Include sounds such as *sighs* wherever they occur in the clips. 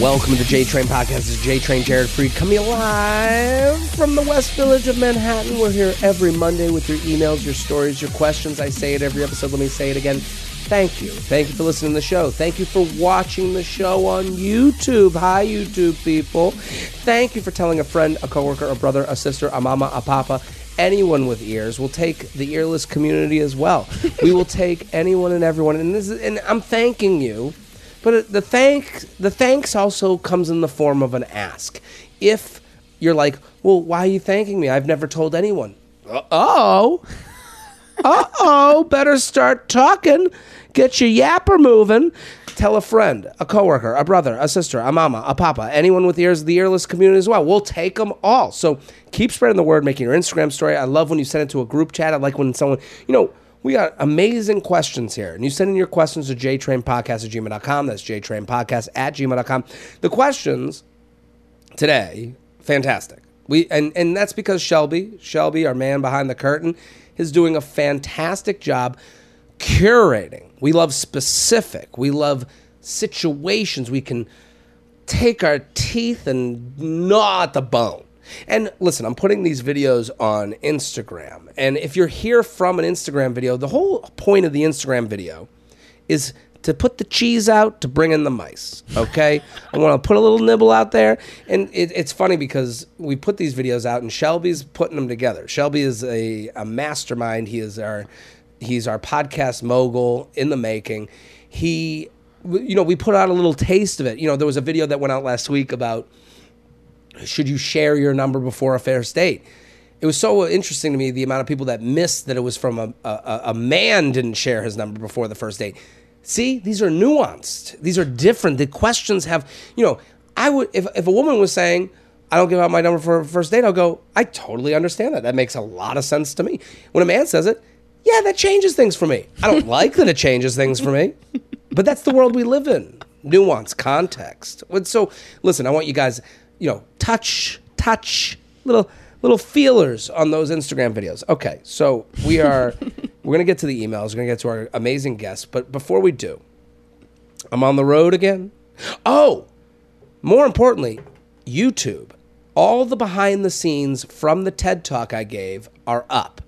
welcome to the J Train Podcast. This is J Train Jared Freid coming live from the West Village of Manhattan. We're here every Monday with your emails, your stories, your questions. I say it every episode. Let me say it again. Thank you. Thank you for listening to the show. Thank you for watching the show on YouTube. Hi, YouTube people. Thank you for telling a friend, a coworker, a brother, a sister, a mama, a papa, anyone with ears. We'll take the earless community as well. we will *laughs* take anyone and everyone. And this is, and I'm thanking you. But the thank the thanks also comes in the form of an ask. If you're like, well, why are you thanking me? I've never told anyone. Uh oh. *laughs* Uh oh. Better start talking. Get your yapper moving. Tell a friend, a coworker, a brother, a sister, a mama, a papa, anyone with ears, the earless community as well. We'll take them all. So keep spreading the word, making your Instagram story. I love when you send it to a group chat. I like when someone, you know, we got amazing questions here. And you send in your questions to jtrainpodcast at gmail.com. That's jtrainpodcast at gmail.com. The questions today, fantastic. We and, and that's because Shelby, Shelby, our man behind the curtain, is doing a fantastic job curating. We love specific. We love situations we can take our teeth and gnaw at the bone. And listen, I'm putting these videos on Instagram. And if you're here from an Instagram video, the whole point of the Instagram video is to put the cheese out to bring in the mice. Okay, I want to put a little nibble out there, and it, it's funny because we put these videos out, and Shelby's putting them together. Shelby is a, a mastermind. He is our he's our podcast mogul in the making. He, you know, we put out a little taste of it. You know, there was a video that went out last week about should you share your number before a first date. It was so interesting to me the amount of people that missed that it was from a, a, a man didn't share his number before the first date. See, these are nuanced. These are different. The questions have, you know, I would if if a woman was saying, I don't give out my number for a first date, I'll go, I totally understand that. That makes a lot of sense to me. When a man says it, yeah, that changes things for me. I don't *laughs* like that it changes things for me, but that's the world we live in. Nuance, context. So, listen, I want you guys, you know, touch, touch, little little feelers on those Instagram videos. Okay, so we are *laughs* we're gonna get to the emails. We're gonna get to our amazing guests, but before we do, I'm on the road again. Oh, more importantly, YouTube. All the behind the scenes from the TED Talk I gave are up.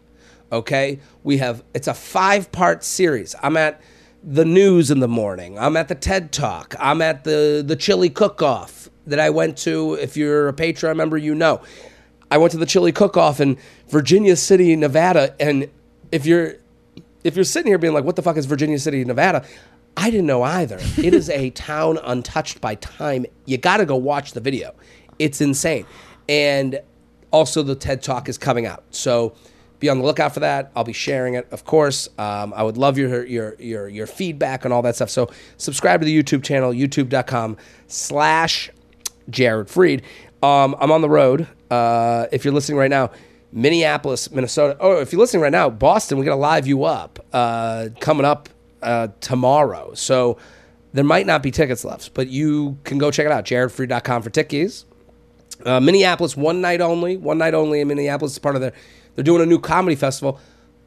Okay, we have it's a five part series. I'm at the news in the morning. I'm at the TED Talk. I'm at the the chili cook off that I went to. If you're a Patreon member, you know. I went to the chili cook off in Virginia City, Nevada, and if you're if you're sitting here being like, "What the fuck is Virginia City, Nevada?" I didn't know either. *laughs* it is a town untouched by time. You got to go watch the video. It's insane, and also the TED Talk is coming out, so be on the lookout for that. I'll be sharing it, of course. Um, I would love your your your your feedback and all that stuff. So subscribe to the YouTube channel, youtube.com/slash Jared Freid. Um, I'm on the road. Uh, if you're listening right now, Minneapolis, Minnesota. Oh, if you're listening right now, Boston, we're gonna live you up uh, coming up uh, tomorrow. So there might not be tickets left, but you can go check it out. JaredFreid.com for tickets. Uh, Minneapolis, one night only. One night only in Minneapolis. It's part of their. They're doing a new comedy festival.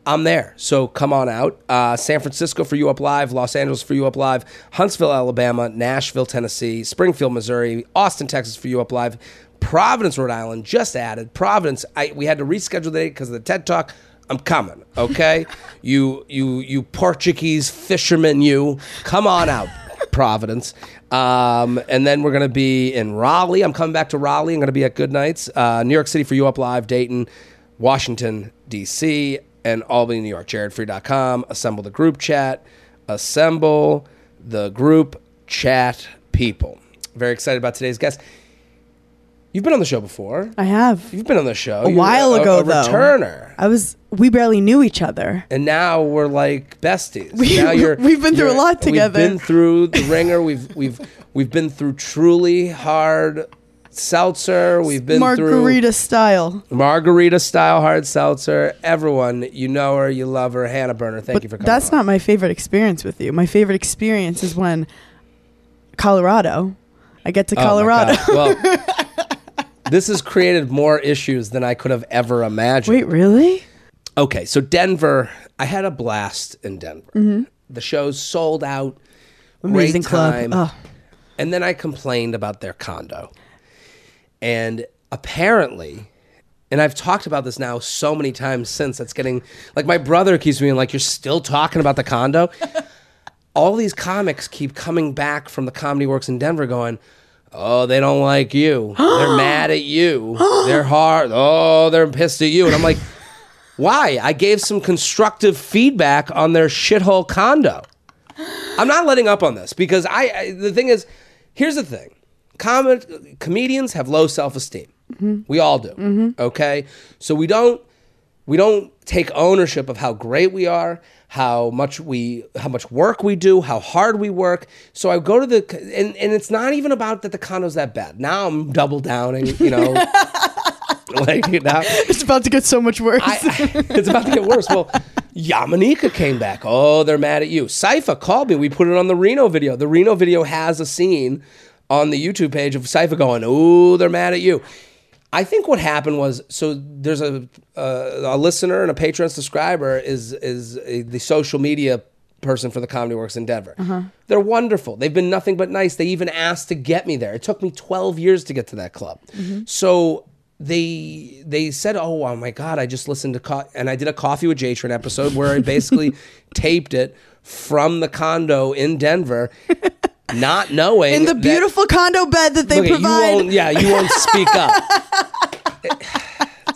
I'm there, so come on out. Uh, San Francisco for you up live, Los Angeles for you up live, Huntsville, Alabama, Nashville, Tennessee, Springfield, Missouri, Austin, Texas for you up live, Providence, Rhode Island, just added. Providence, I, we had to reschedule the date because of the TED Talk. I'm coming, okay? *laughs* you, you, you Portuguese fisherman, you come on out, Providence. Um, and then we're gonna be in Raleigh. I'm coming back to Raleigh. I'm gonna be at Goodnights, uh, New York City for you up live, Dayton, Washington D.C. and Albany, New York. JaredFreid.com. Assemble the group chat. Assemble the group chat people. Very excited about today's guest. You've been on the show before. I have. You've been on the show A while You're ago, a, though. returner, I was. We barely knew each other. and now we're like besties. We- now you're, *laughs* we've been through a lot together. We've been through the ringer. We've we've we've been through truly hard seltzer. We've been Margarita style. through margarita style hard seltzer. Everyone, you know her, you love her. Hannah Berner, thank But you for coming. that's on. not my favorite experience with you. My favorite experience is when Colorado. I get to Oh Colorado. God. Well, *laughs* this has created more issues than I could have ever imagined. Wait, really? Okay, so Denver, I had a blast in Denver. The show's sold out. Mm-hmm. Amazing Great club. Oh, And then I complained about their condo. And apparently, and I've talked about this now so many times since it's getting like my brother keeps being like, You're still talking about the condo? *laughs* All these comics keep coming back from the Comedy Works in Denver going, Oh, they don't like you. *gasps* They're mad at you. *gasps* They're hard. Oh, they're pissed at you. And I'm like, why? I gave some constructive feedback on their shithole condo. I'm not letting up on this because I, I the thing is, here's the thing. Com- comedians have low self-esteem. Mm-hmm. We all do. Mm-hmm. Okay? So we don't we don't take ownership of how great we are, how much we how much work we do, how hard we work. So I go to the and, and it's not even about that the condo's that bad. Now I'm double downing, you know. *laughs* like now It's about to get so much worse. I, it's about to get worse. Well, Yamaneika came back. Oh, they're mad at you. Saifa called me. We put it on the Reno video. The Reno video has a scene on the YouTube page of Saifa going, "Oh, they're mad at you." I think what happened was so there's a a, a listener and a Patreon subscriber is is a, the social media person for the Comedy Works in Denver. Uh-huh. They're wonderful. They've been nothing but nice. They even asked to get me there. It took me 12 years to get to that club. Mm-hmm. So they they said, "Oh, oh my god, I just listened to co-, and I did a Coffee with J Train episode where I basically *laughs* taped it from the condo in Denver, not knowing in the that- beautiful condo bed that they Look, you provide. won't, yeah, you won't speak up.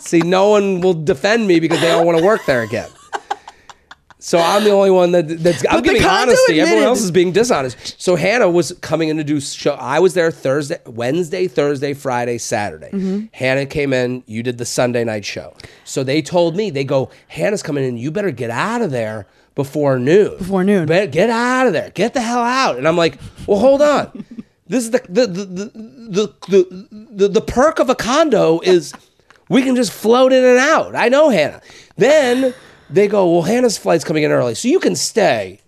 *laughs* See, no one will defend me because they don't want to work there again. So I'm the only one that that's I'm But the giving honesty. Everyone else is being dishonest. So Hannah was coming in to do show. I was there Thursday, Wednesday, Thursday, Friday, Saturday. Mm-hmm. Hannah came in. You did the Sunday night show. So they told me they go, Hannah's coming in. You better get out of there before noon. Before noon. Bet- get out of there. Get the hell out. And I'm like, well, hold on. *laughs* This is the the the the the, the, the, the perk of a condo is we can just float in and out. I know Hannah. Then they go, well, Hannah's flight's coming in early, so you can stay.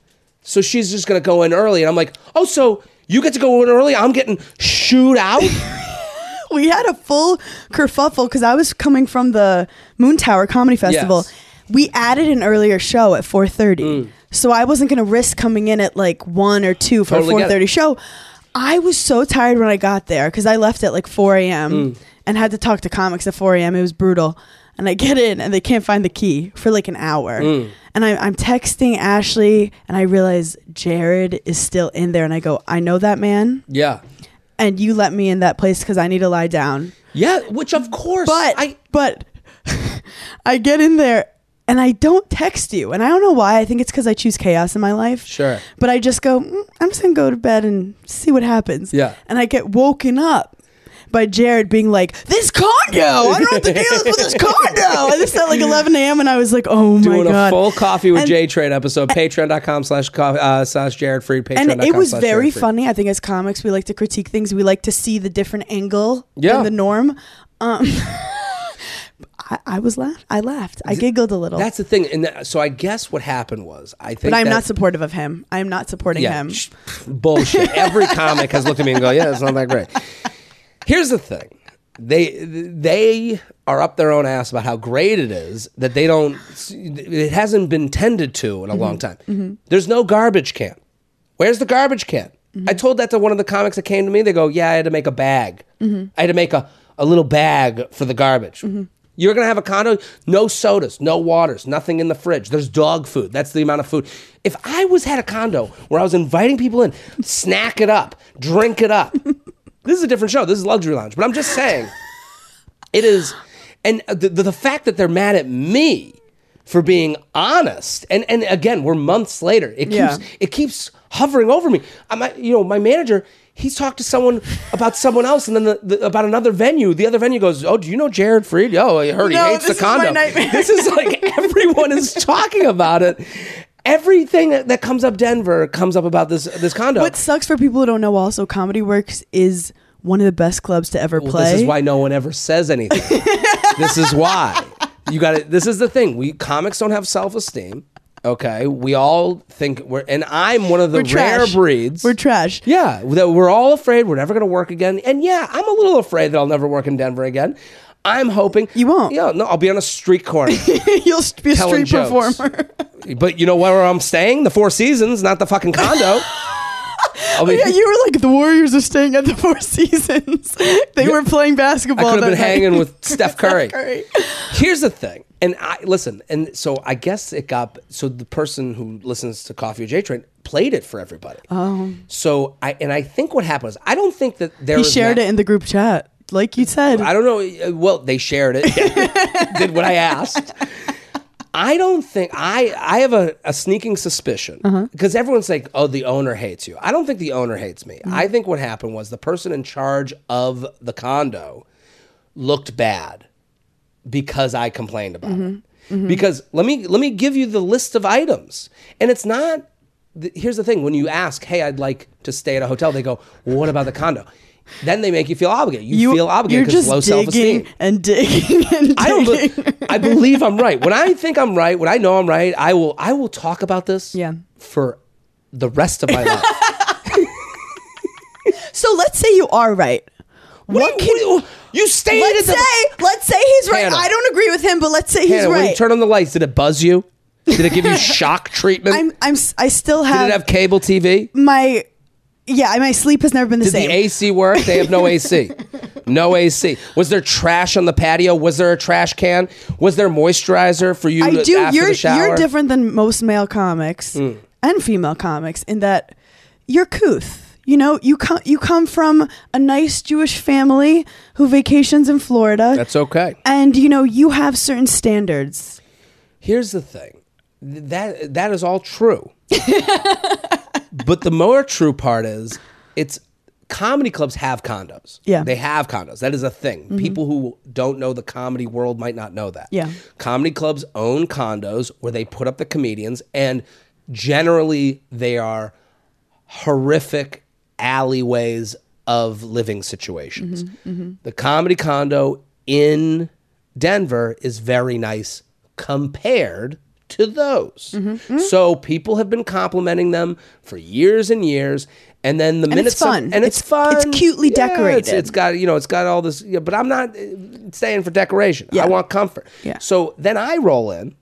So she's just gonna go in early, and I'm like, oh, so you get to go in early. I'm getting shooed out. *laughs* we had a full kerfuffle because I was coming from the Moontower Comedy Festival. Yes. We added an earlier show at 4:30, Mm. so I wasn't going to risk coming in at like one or two for Totally a 4:30 show. I was so tired when I got there because I left at like 4 a.m. Mm. and had to talk to comics at 4 a.m. It was brutal. And I get in and they can't find the key for like an hour. Mm. And I, I'm texting Ashley and I realize Jared is still in there. And I go, I know that man. yeah, And you let me in that place because I need to lie down. yeah. Which of course, But I but *laughs* I get in there and I don't text you, and I don't know why. I think it's because I choose chaos in my life. Sure. But I just go. "Mm, I'm just gonna go to bed and see what happens. Yeah. And I get woken up. By Jared being like, this condo, I don't know what the deal is with this condo. And this at like 11 a.m. and I was like, oh my doing god. a full coffee with And- J Train episode. Patreon.com slash uh, slash Jared Freid. And it was very funny. I think as comics, we like to critique things. We like to see the different angle Yeah. than the norm. Um, *laughs* I, I was laugh. I laughed. I giggled a little. That's the thing. And that, so I guess what happened was I think but I'm that- not supportive of him. I am not supporting yeah, him. sh- bullshit. Every comic has looked at me and go, "Yeah, it's not that great." Here's the thing: they they are up their own ass about how great it is that they don't. It hasn't been tended to in a long Mm-hmm. time. There's no garbage can. Where's the garbage can? Mm-hmm. I told that to one of the comics that came to me. They go, "Yeah, I had to make a bag. Mm-hmm. I had to make a a little bag for the garbage." You're gonna have a condo, no sodas, no waters, nothing in the fridge. There's dog food. That's the amount of food. If I was had a condo where I was inviting people in, snack it up, drink it up. *laughs* this is a different show. This is luxury lounge. But I'm just saying, it is, and the, the, the fact that they're mad at me for being honest, and and again, we're months later. It keeps Yeah. it keeps hovering over me. I'm, you know, my manager. He's talked to someone about someone else, and then the, the, about another venue. The other venue goes, "Oh, do you know Jared Freid? Oh, I heard No, he hates the is condo." This is like *laughs* everyone is talking about it. Everything that, that comes up Denver comes up about this this condo. What sucks for people who don't know also, Comedy Works is one of the best clubs to ever Well, play. This is why no one ever says anything. *laughs* this is why. You got it. This is the thing. We comics don't have self esteem. Okay, we all think we're, and I'm one of the We're rare trash. breeds. We're trash. yeah, that we're all afraid we're never going to work again. And yeah, I'm a little afraid that I'll never work in Denver again. I'm hoping You won't. Yeah, no, I'll be on a street corner. *laughs* You'll be a Telling street jokes. performer. *laughs* but you know where I'm staying? The Four Seasons, not the fucking condo. *laughs* I mean, yeah, you were like the Warriors are staying at the Four Seasons. they were playing basketball. I could have been night. hanging with Steph Curry. Curry. Here's the thing, and I listen, and so I guess it got so the person who listens to Coffee or J Train played it for everybody. Oh, so I and I think what happened was I don't think that there He shared ma- it in the group chat, like you said. I don't know. Well, they shared it. *laughs* Did what I asked. I don't think I. I have a, a sneaking suspicion Uh-huh. because everyone's like, "Oh, the owner hates you." I don't think the owner hates me. Mm-hmm. I think what happened was the person in charge of the condo looked bad because I complained about Mm-hmm. it. Because let me let me give you the list of items, and it's not. th- Here's the thing: when you ask, "Hey, I'd like to stay at a hotel," they go, well, "What about the condo?" Then they make you feel obligated. You, feel obligated because low self esteem. and digging *laughs* and I don't. be- I believe I'm right. When I think I'm right, when I know I'm right, I will. I will talk about this. Yeah. For the rest of my life. *laughs* So let's say you are right. What can you? You stated Let's the- say, let's say he's right. Hannah. I don't agree with him, but let's say he's Hannah, when you right. turn on the lights, did it buzz you? Did it give you *laughs* shock treatment? I'm, I'm, I still have. did it have cable TV? my, yeah, my sleep has never been the same. Did same. the AC work? They have no *laughs* AC. No AC. Was there trash on the patio? Was there a trash can? Was there moisturizer for you I to, do. after You're the shower? you're different than most male comics Hmm. and female comics in that you're couth. You know, you come you come from a nice Jewish family who vacations in Florida, That's okay. and you know you have certain standards. Here's the thing. That that is all true. *laughs* but the more true part is it's comedy clubs have condos. Yeah. Mm-hmm. They have condos. That is a thing. People who don't know the comedy world might not know that. Yeah. Comedy clubs own condos where they put up the comedians and generally they are horrific alleyways of living situations. Mm-hmm, The comedy condo in Denver is very nice compared to those. Mm-hmm, So people have been complimenting them for years and years. And then the minute it's some- fun. and it's, It's- fun. it's cutely Yeah, it's- decorated. it's got you know it's got all this. Yeah, but I'm not uh, staying for decoration. Yeah. I want comfort. Yeah. So then I roll in,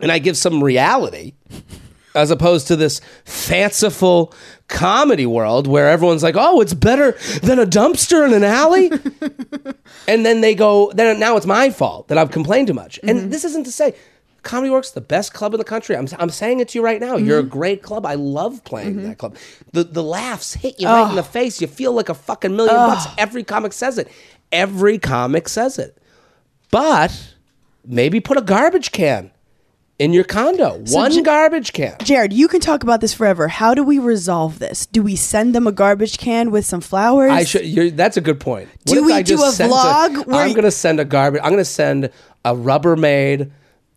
and I give some reality, as opposed to this fanciful comedy world where everyone's like, "Oh, it's better than a dumpster in an alley," *laughs* and then they go, "Then now it's my fault that I've complained too much." Mm-hmm. And this isn't to say. Comedy Works, the best club in the country. I'm, I'm saying it to you right now. You're a Mm-hmm. great club. I love playing that club. The the laughs hit you right in the face. You feel like a fucking million bucks. Every comic says it. Every comic says it. But maybe put a garbage can in your condo. One J- garbage can. Jared, you can talk about this forever. How do we resolve this? Do we send them a garbage can with some flowers? I should. You're, that's a good point. What Do if we I do a vlog where I'm going to send a garbage. I'm going to send a Rubbermaid,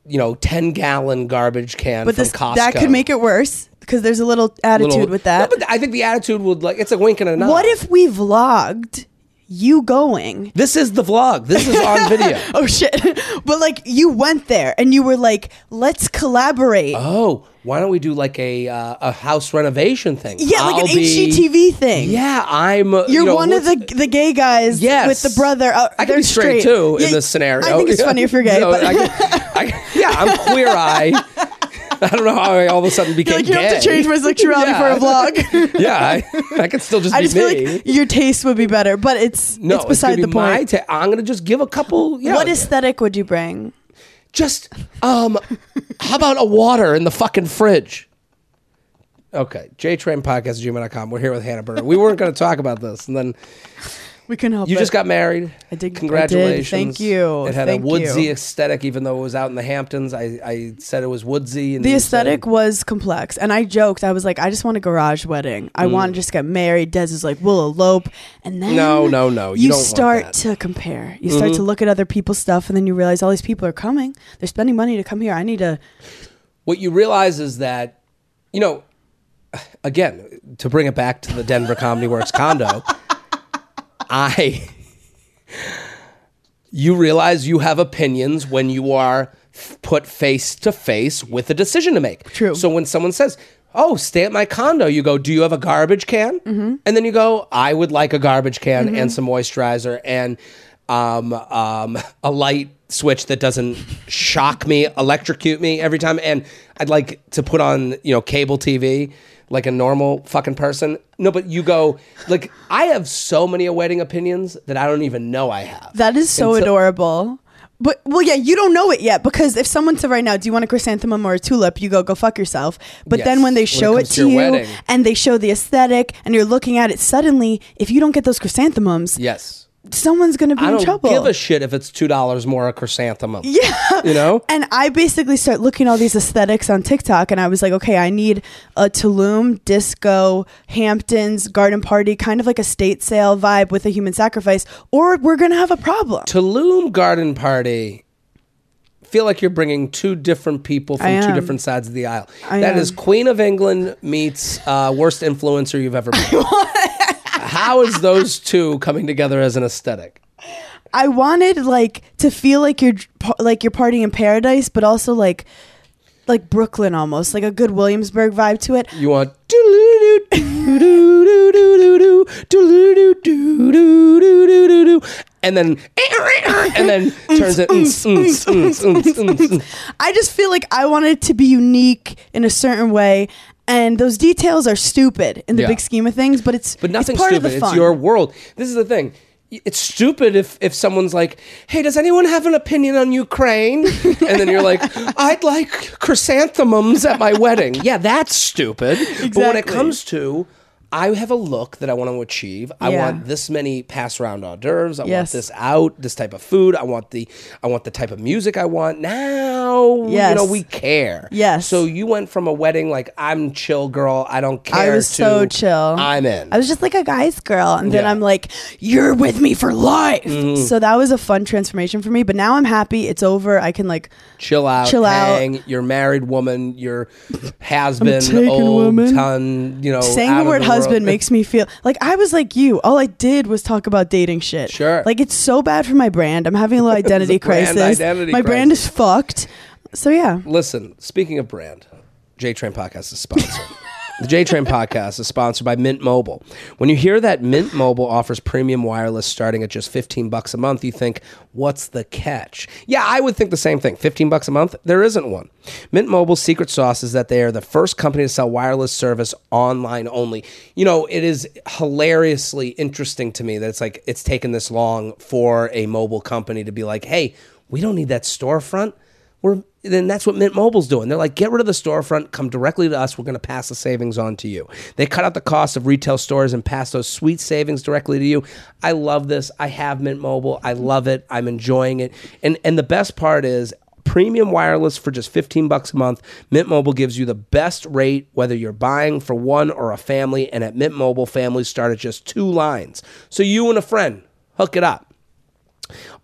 you know, ten gallon garbage can but from this Costco. that could make it worse because there's a little attitude Little- with that. No, but I think the attitude would like it's a wink and a nod. what if we vlogged you going? this is the vlog? This is on video. *laughs* Oh shit! *laughs* but like you went there and you were like, "Let's collaborate." Oh, why don't we do like a uh, a house renovation thing? yeah, like I'll an be- HGTV thing. Yeah, I'm. uh, You're you know, one of the the gay guys Yes. with the brother. Uh, I can be straight, too Yeah, in this scenario. I think it's funny if you're gay, *laughs* So but I can- I- yeah, I'm queer eye. *laughs* I don't know how I all of a sudden became like you gay. have to change my sexuality Yeah. for a vlog. *laughs* yeah, I, I could still just I be just me. feel like your taste would be better, but it's no, it's beside gonna the point. ta- I'm gonna just give a couple. Yeah, What aesthetic would you bring? just um, how about a water in the fucking fridge? Okay, JTrain Podcast gmail.com. We're here with Hannah Berner. We weren't going to talk about this, and then We can help. you it. just got married. I did- I did. Congratulations. Thank you. It had Thank a woodsy you. aesthetic, even though it was out in the Hamptons. I, I said it was woodsy. And the you said- aesthetic was complex, and I joked. I was like, I just want a garage wedding. I want to just get married. Des is like, we'll elope, and then Mm. No, no, no, you You, start to compare. You start Mm-hmm. to look at other people's stuff, and then you realize all these people are coming. They're spending money to come here. I need to. what you realize is that, you know, again, to bring it back to the Denver Comedy Works condo, *laughs* I, *laughs* you realize you have opinions when you are put face to face with a decision to make. True. So when someone says, "Oh, stay at my condo," you go, "Do you have a garbage can?" Mm-hmm. And then you go, "I would like a garbage can Mm-hmm. and some moisturizer and um, um, a light switch that doesn't shock me, electrocute me every time, and I'd like to put on you know cable TV." Like a normal fucking person. No, but you go like I have so many wedding opinions that I don't even know I have. That is so Until- adorable. But well, yeah, you don't know it yet because if someone said right now, "Do you want a chrysanthemum or a tulip?" You go, "Go fuck yourself." But Yes, then when they when it show it, to to you wedding. and they show the aesthetic and you're looking at it, suddenly, if you don't get those chrysanthemums, Yes. Someone's gonna be I in don't trouble. give a shit if it's two dollars more a chrysanthemum. *laughs* yeah, You know? And I basically start looking at all these aesthetics on TikTok, and I was like, okay, I need a Tulum, disco, Hamptons, garden party, kind of like a state sale vibe with a human sacrifice, or we're gonna have a problem. Tulum Garden Party. Feel like you're bringing two different people from two different sides of the aisle. I That am. is Queen of England meets uh, worst influencer you've ever *laughs* been. How is those two coming together as an aesthetic? I wanted like to feel like you're like you're partying in paradise, but also like like Brooklyn almost, like a good Williamsburg vibe to it. You want and then and then turns it I just feel like I wanted it to be unique in a certain way. And those details are stupid in the Yeah. big scheme of things, but it's but nothing it's part stupid. of the fun. It's your world. This is the thing. It's stupid if if someone's like, "Hey, does anyone have an opinion on Ukraine?" *laughs* and then you're like, "I'd like chrysanthemums at my wedding." Yeah, that's stupid. But when it Exactly. comes to I have a look that I want to achieve. I Yeah. want this many pass around hors d'oeuvres. I want this out, this type of food. I want the I want the type of music I want. Now, yes. you know, we care. Yes. So you went from a wedding like I'm chill girl, I don't care I was to so chill. I'm in. I was just like a guy's girl, and then Yeah. I'm like, "You're with me for life." Mm-hmm. So that was a fun transformation for me. But now I'm happy. It's over. I can like chill out, Chill out. hang. You're married woman. You're *laughs* has been old woman. ton. You know, saying out the word world. husband makes me feel like I was like you. All I did was talk about dating shit. Sure. Like it's so bad for my brand. I'm having a little *laughs* identity It's a brand crisis. identity my brand is fucked. So yeah. Listen, speaking of brand, J Train Podcast is sponsored. *laughs* the J Train Podcast is sponsored by Mint Mobile. When you hear that Mint Mobile offers premium wireless starting at just 15 bucks a month, you think, what's the catch? Yeah, I would think the same thing. 15 bucks a month? There isn't one. Mint Mobile's secret sauce is that they are the first company to sell wireless service online only. You know, it is hilariously interesting to me that it's like it's taken this long for a mobile company to be like, hey, we don't need that storefront we're then that's what Mint Mobile's doing. They're like, get rid of the storefront, come directly to us. We're going to pass the savings on to you. They cut out the cost of retail stores and pass those sweet savings directly to you. I love this. I have Mint Mobile. I love it. I'm enjoying it. And and the best part is premium wireless for just 15 bucks a month. Mint Mobile gives you the best rate whether you're buying for one or a family and at Mint Mobile families start at just two lines. So you and a friend hook it up.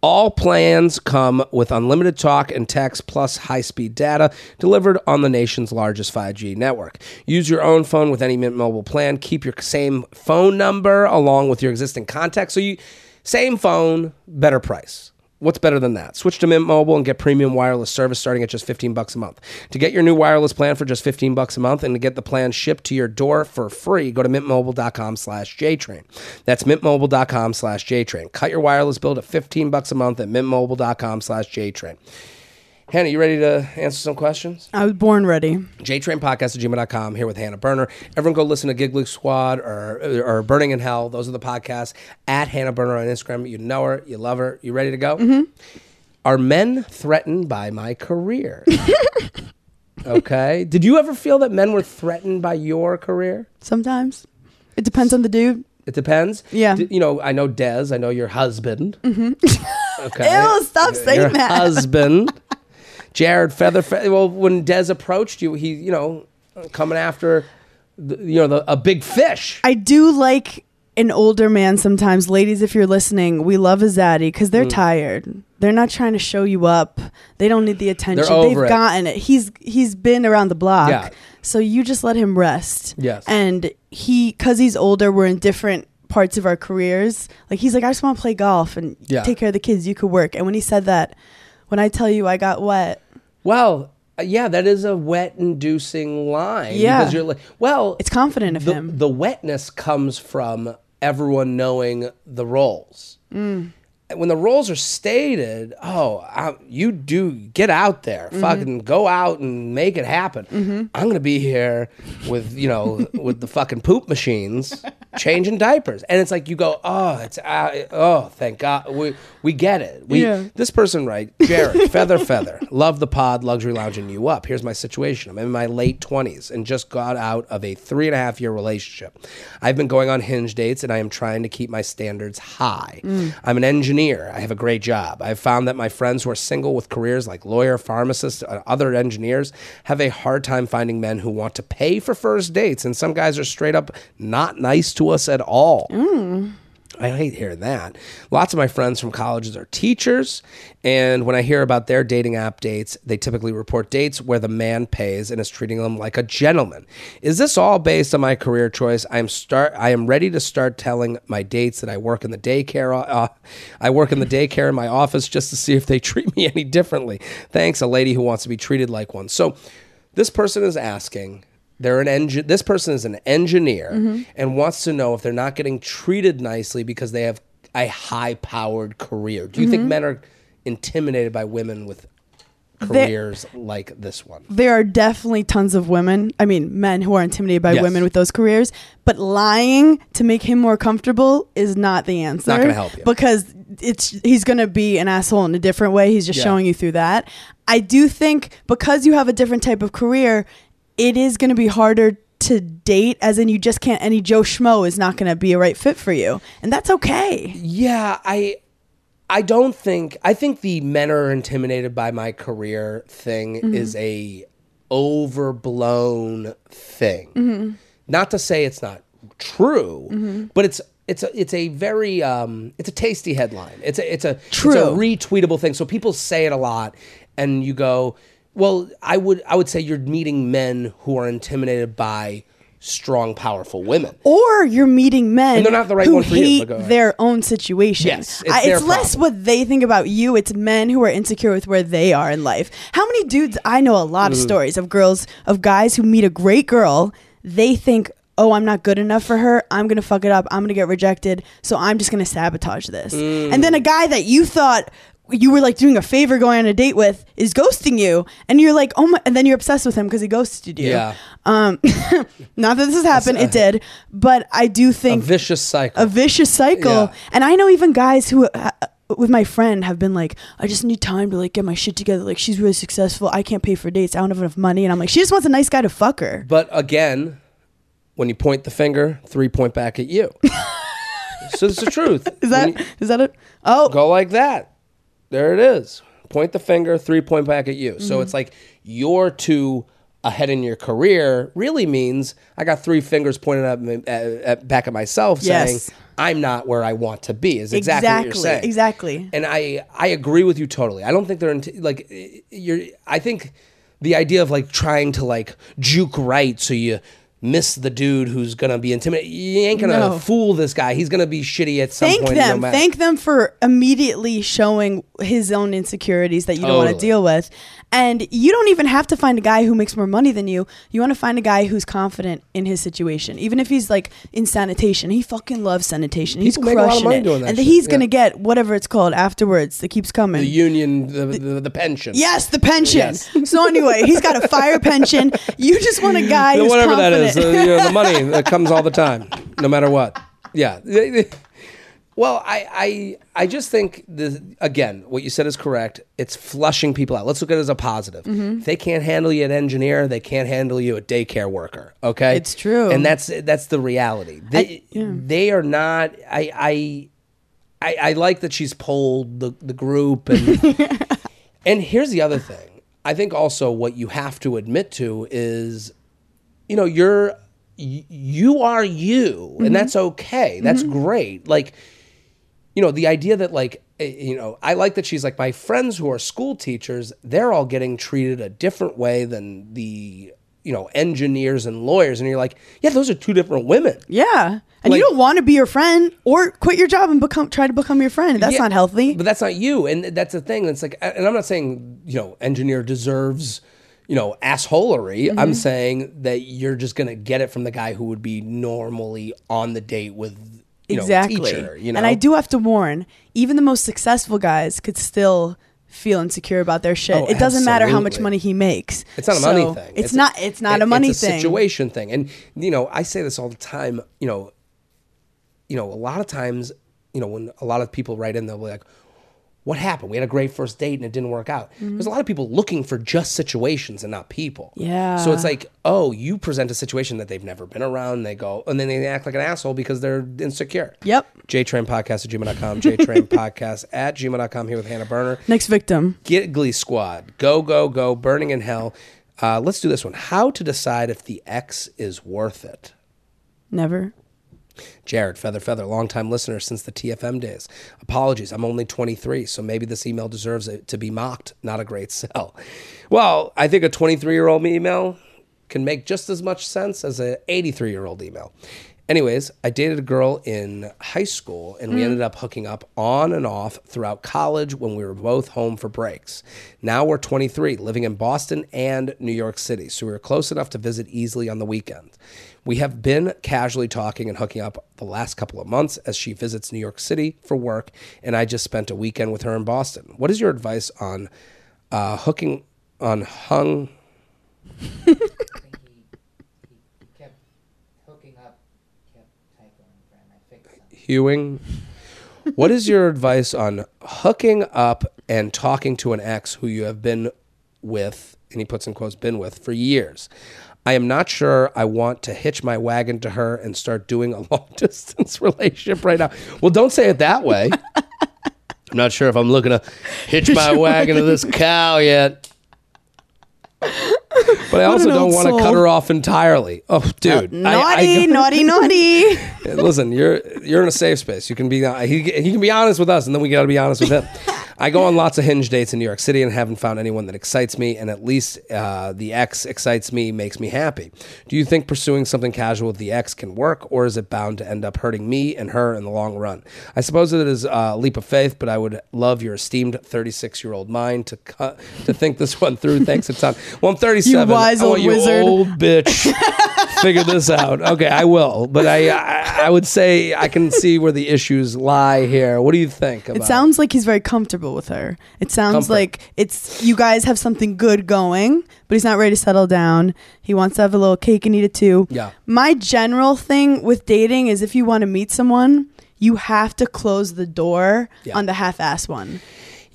All plans come with unlimited talk and text plus high speed data delivered on the nation's largest 5G network. Use your own phone with any Mint Mobile plan. Keep your same phone number along with your existing contacts. So you same phone, better price. What's better than that? Switch to Mint Mobile and get premium wireless service starting at just 15 bucks a month. To get your new wireless plan for just 15 bucks a month and to get the plan shipped to your door for free, go to mintmobile.com slash JTrain. That's mintmobile.com slash JTrain. Cut your wireless bill to 15 bucks a month at mintmobile.com slash JTrain. Hannah, you ready to answer some questions? I was born ready. JTrainPodcast at gmail.com here with Hannah Berner. Everyone go listen to Giggly Squad or, or Berning in Hell. Those are the podcasts. At Hannah Berner on Instagram. You know her. You love her. You ready to go? Mm-hmm. Are men threatened by my career? *laughs* okay. Did you ever feel that men were threatened by your career? Sometimes. It depends on the dude. It depends. Yeah. D- you know, I know Des. I know your husband. Mm-hmm. *laughs* Okay. Ew, stop saying your that. husband, *laughs* Jared Feather. Well, when Des approached you, he, you know, coming after, the, you know, the, a big fish. I do like an older man sometimes. Ladies, if you're listening, we love a zaddy because Mm. they're tired. They're not trying to show you up. They don't need the attention. They've it. gotten it. He's he's been around the block. Yeah. So you just let him rest. Yes. And he cuz he's older, we're in different parts of our careers. Like he's like I just want to play golf and Yeah. take care of the kids. You could work. And when he said that, when I tell you I got wet, Well, yeah, that is a wet-inducing line. Yeah. because you're like, well, it's confident of the, him. the wetness comes from everyone knowing the roles. Mm. when the roles are stated, oh, I, you do get out there, fucking go out and make it happen. I'm gonna be here with you know *laughs* with the fucking poop machines, changing diapers, and it's like you go, oh, it's uh, oh, thank God, we we get it. We Yeah. this person right, Jared, feather feather, love the pod, luxury lounging you up. Here's my situation. I'm in my late twenties and just got out of a three and a half year relationship. I've been going on hinge dates and I am trying to keep my standards high. I'm an engineer. I have a great job. I've found that my friends who are single with careers like lawyer, pharmacist, uh, other engineers have a hard time finding men who want to pay for first dates, and some guys are straight up not nice to us at all. I hate hearing that. Lots of my friends from colleges are teachers, and when I hear about their dating app dates, they typically report dates where the man pays and is treating them like a gentleman. Is this all based on my career choice? I am start. I am ready to start telling my dates that I work in the daycare. Uh, I work in the daycare in my office just to see if they *laughs* treat me any differently. Thanks, a lady who wants to be treated like one. So, this person is asking they're an engine this person is an engineer Mm-hmm. and wants to know if they're not getting treated nicely because they have a high powered career do you think Mm-hmm. men are intimidated by women with careers like this one there are definitely tons of women, I mean, men who are intimidated by Yes. women with those careers, but lying to make him more comfortable is not the answer. Not gonna help you. Because it's he's going to be an asshole in a different way. He's just Yeah. showing you through that. I do think because you have a different type of career, it is going to be harder to date as in you just can't any Joe Schmo is not going to be a right fit for you. And that's okay. yeah i i don't think i think the men are intimidated by my career thing Mm-hmm. is a overblown thing Mm-hmm. not to say it's not true but it's it's a it's a very um it's a tasty headline it's a it's a True. it's a retweetable thing so people say it a lot and you go well i would i would say you're meeting men who are intimidated by strong powerful women Or you're meeting men And they're not the right who one for you, hate but their own situation. Yes, it's I- it's less what they think about you. It's men who are insecure with where they are in life. How many dudes? I know a lot Mm. of stories of girls, of guys who meet a great girl. They think, oh, I'm not good enough for her. I'm gonna fuck it up. I'm gonna get rejected. So I'm just gonna sabotage this. Mm. And then a guy that you thought. You were like doing a favor going on a date with is ghosting you, and you're like, oh my, and then you're obsessed with him because he ghosted you. Yeah. Um, *laughs* not that this has happened, it did, but I do a think vicious cycle a vicious cycle. Yeah. And I know even guys who, uh, with my friend, have been like, I just need time to like get my shit together. Like she's really successful. I can't pay for dates. I don't have enough money. And I'm like, she just wants a nice guy to fuck her. But again, when you point the finger, three point back at you. *laughs* so it's the truth. Is that When is that it? Oh, go like that? There it is. Point the finger, three point back at you. Mm-hmm. So it's like you're too ahead in your career. Really means I got three fingers pointed at, at, at back at myself, Yes. saying I'm not where I want to be. Is exactly, what you're exactly, saying. exactly. And I I agree with you totally. I don't think they're into, like you're. I think the idea of like trying to like juke right so you miss the dude who's gonna be intimidated. You ain't gonna No. fool this guy. He's gonna be shitty at some Thank point. them. no matter. Thank them for immediately showing his own insecurities that you don't want to Totally. deal with. And you don't even have to find a guy who makes more money than you. You want to find a guy who's confident in his situation. Even if he's like in sanitation, he fucking loves sanitation. He's People make a lot of crushing it. that and he's yeah. going to get whatever it's called afterwards that keeps coming. the union, the the, the pension. Yes, the pension. Yes. So anyway, he's got a fire pension. You just want a guy who's whatever that confident. is, uh, you know, the money that comes all the time, no matter what. Yeah. Well, I, I, I just think the again, what you said is correct. It's flushing people out. Let's look at it as a positive. Mm-hmm. If they can't handle you at engineer, they can't handle you at daycare worker. Okay, It's true. and that's that's the reality. They yeah. they are not. I I. I, I like that she's polled the, the group and *laughs* and here's the other thing. I think also what you have to admit to is you know you're you are you and that's okay that's great like you know the idea that like eh, you know i like that she's like my friends who are school teachers they're all getting treated a different way than the you know engineers and lawyers and you're like yeah those are two different women Yeah. And Like- you don't want to be your friend or quit your job and become try to become your friend. That's Yeah, not healthy. But that's not you, and that's the thing. It's like, and I'm not saying you know, engineer deserves you know assholery. Mm-hmm. I'm saying that you're just gonna get it from the guy who would be normally on the date with you know, exactly. teacher. You know, And I do have to warn, even the most successful guys could still feel insecure about their shit. Oh, it doesn't matter how much money he makes. It's not a So, money thing. It's, not. It's not a money thing. it's a thing. situation thing. And you know, I say this all the time. You know, you know, a lot of times, you know, when a lot of people write in, they'll be like, "What happened? We had a great first date and it didn't work out." There's a lot of people looking for just situations and not people. Yeah. So it's like, oh, you present a situation that they've never been around. And they go, and then they act like an asshole because they're insecure. Yep. JTrainPodcast at gmail.com. *laughs* JTrainPodcast at gmail.com here with Hannah Berner. Next victim. Giggly Squad. Go, go, go. Berning in Hell. Uh, let's do this one. How to decide if the ex is worth it. Never. Jared, Feather Feather, longtime listener since the TFM days. Apologies, I'm only 23, so maybe this email deserves it to be mocked, not a great sell. Well, I think a 23 year old email can make just as much sense as an 83 year old email. Anyways, I dated a girl in high school and we hmm. ended up hooking up on and off throughout college when we were both home for breaks. Now we're 23, living in Boston and New York City, so we were close enough to visit easily on the weekends. We have been casually talking and hooking up the last couple of months as she visits New York City for work, and I just spent a weekend with her in Boston. What is your advice on uh, hooking on hung? *laughs* hewing. What is your advice on hooking up and talking to an ex who you have been with, and he puts in quotes, been with for years? I am not sure I want to hitch my wagon to her and start doing a *laughs* long distance relationship right now. Well, don't say it that way. *laughs* I'm not sure if I'm looking to hitch my wagon to this cow yet. But I also don't want to cut her off entirely. Oh, dude. Uh, I- I- Naughty, naughty, naughty. *laughs* Listen, you're you're in a safe space. You can be uh, he, he can be honest with us, and then we got to be honest with him. I go on lots of hinge dates in New York City and haven't found anyone that excites me, and at least uh, the ex excites me, makes me happy. Do you think pursuing something casual with the ex can work, or is it bound to end up hurting me and her in the long run? I suppose it is a leap of faith, but I would love your esteemed 36 year old mind to cut to think this one through. Thanks a ton. Well, I'm 37. wise I want old you wizard. old bitch *laughs* figure this out. Okay, I will, but I, I I would say I can see where the issues lie here. What do you think? About It sounds like he's very comfortable with her. It sounds Comfort. like it's you guys have something good going, but he's not ready to settle down. He wants to have a little cake and eat it too. Yeah. My general thing with dating is if you want to meet someone, you have to close the door Yeah. on the half-ass one.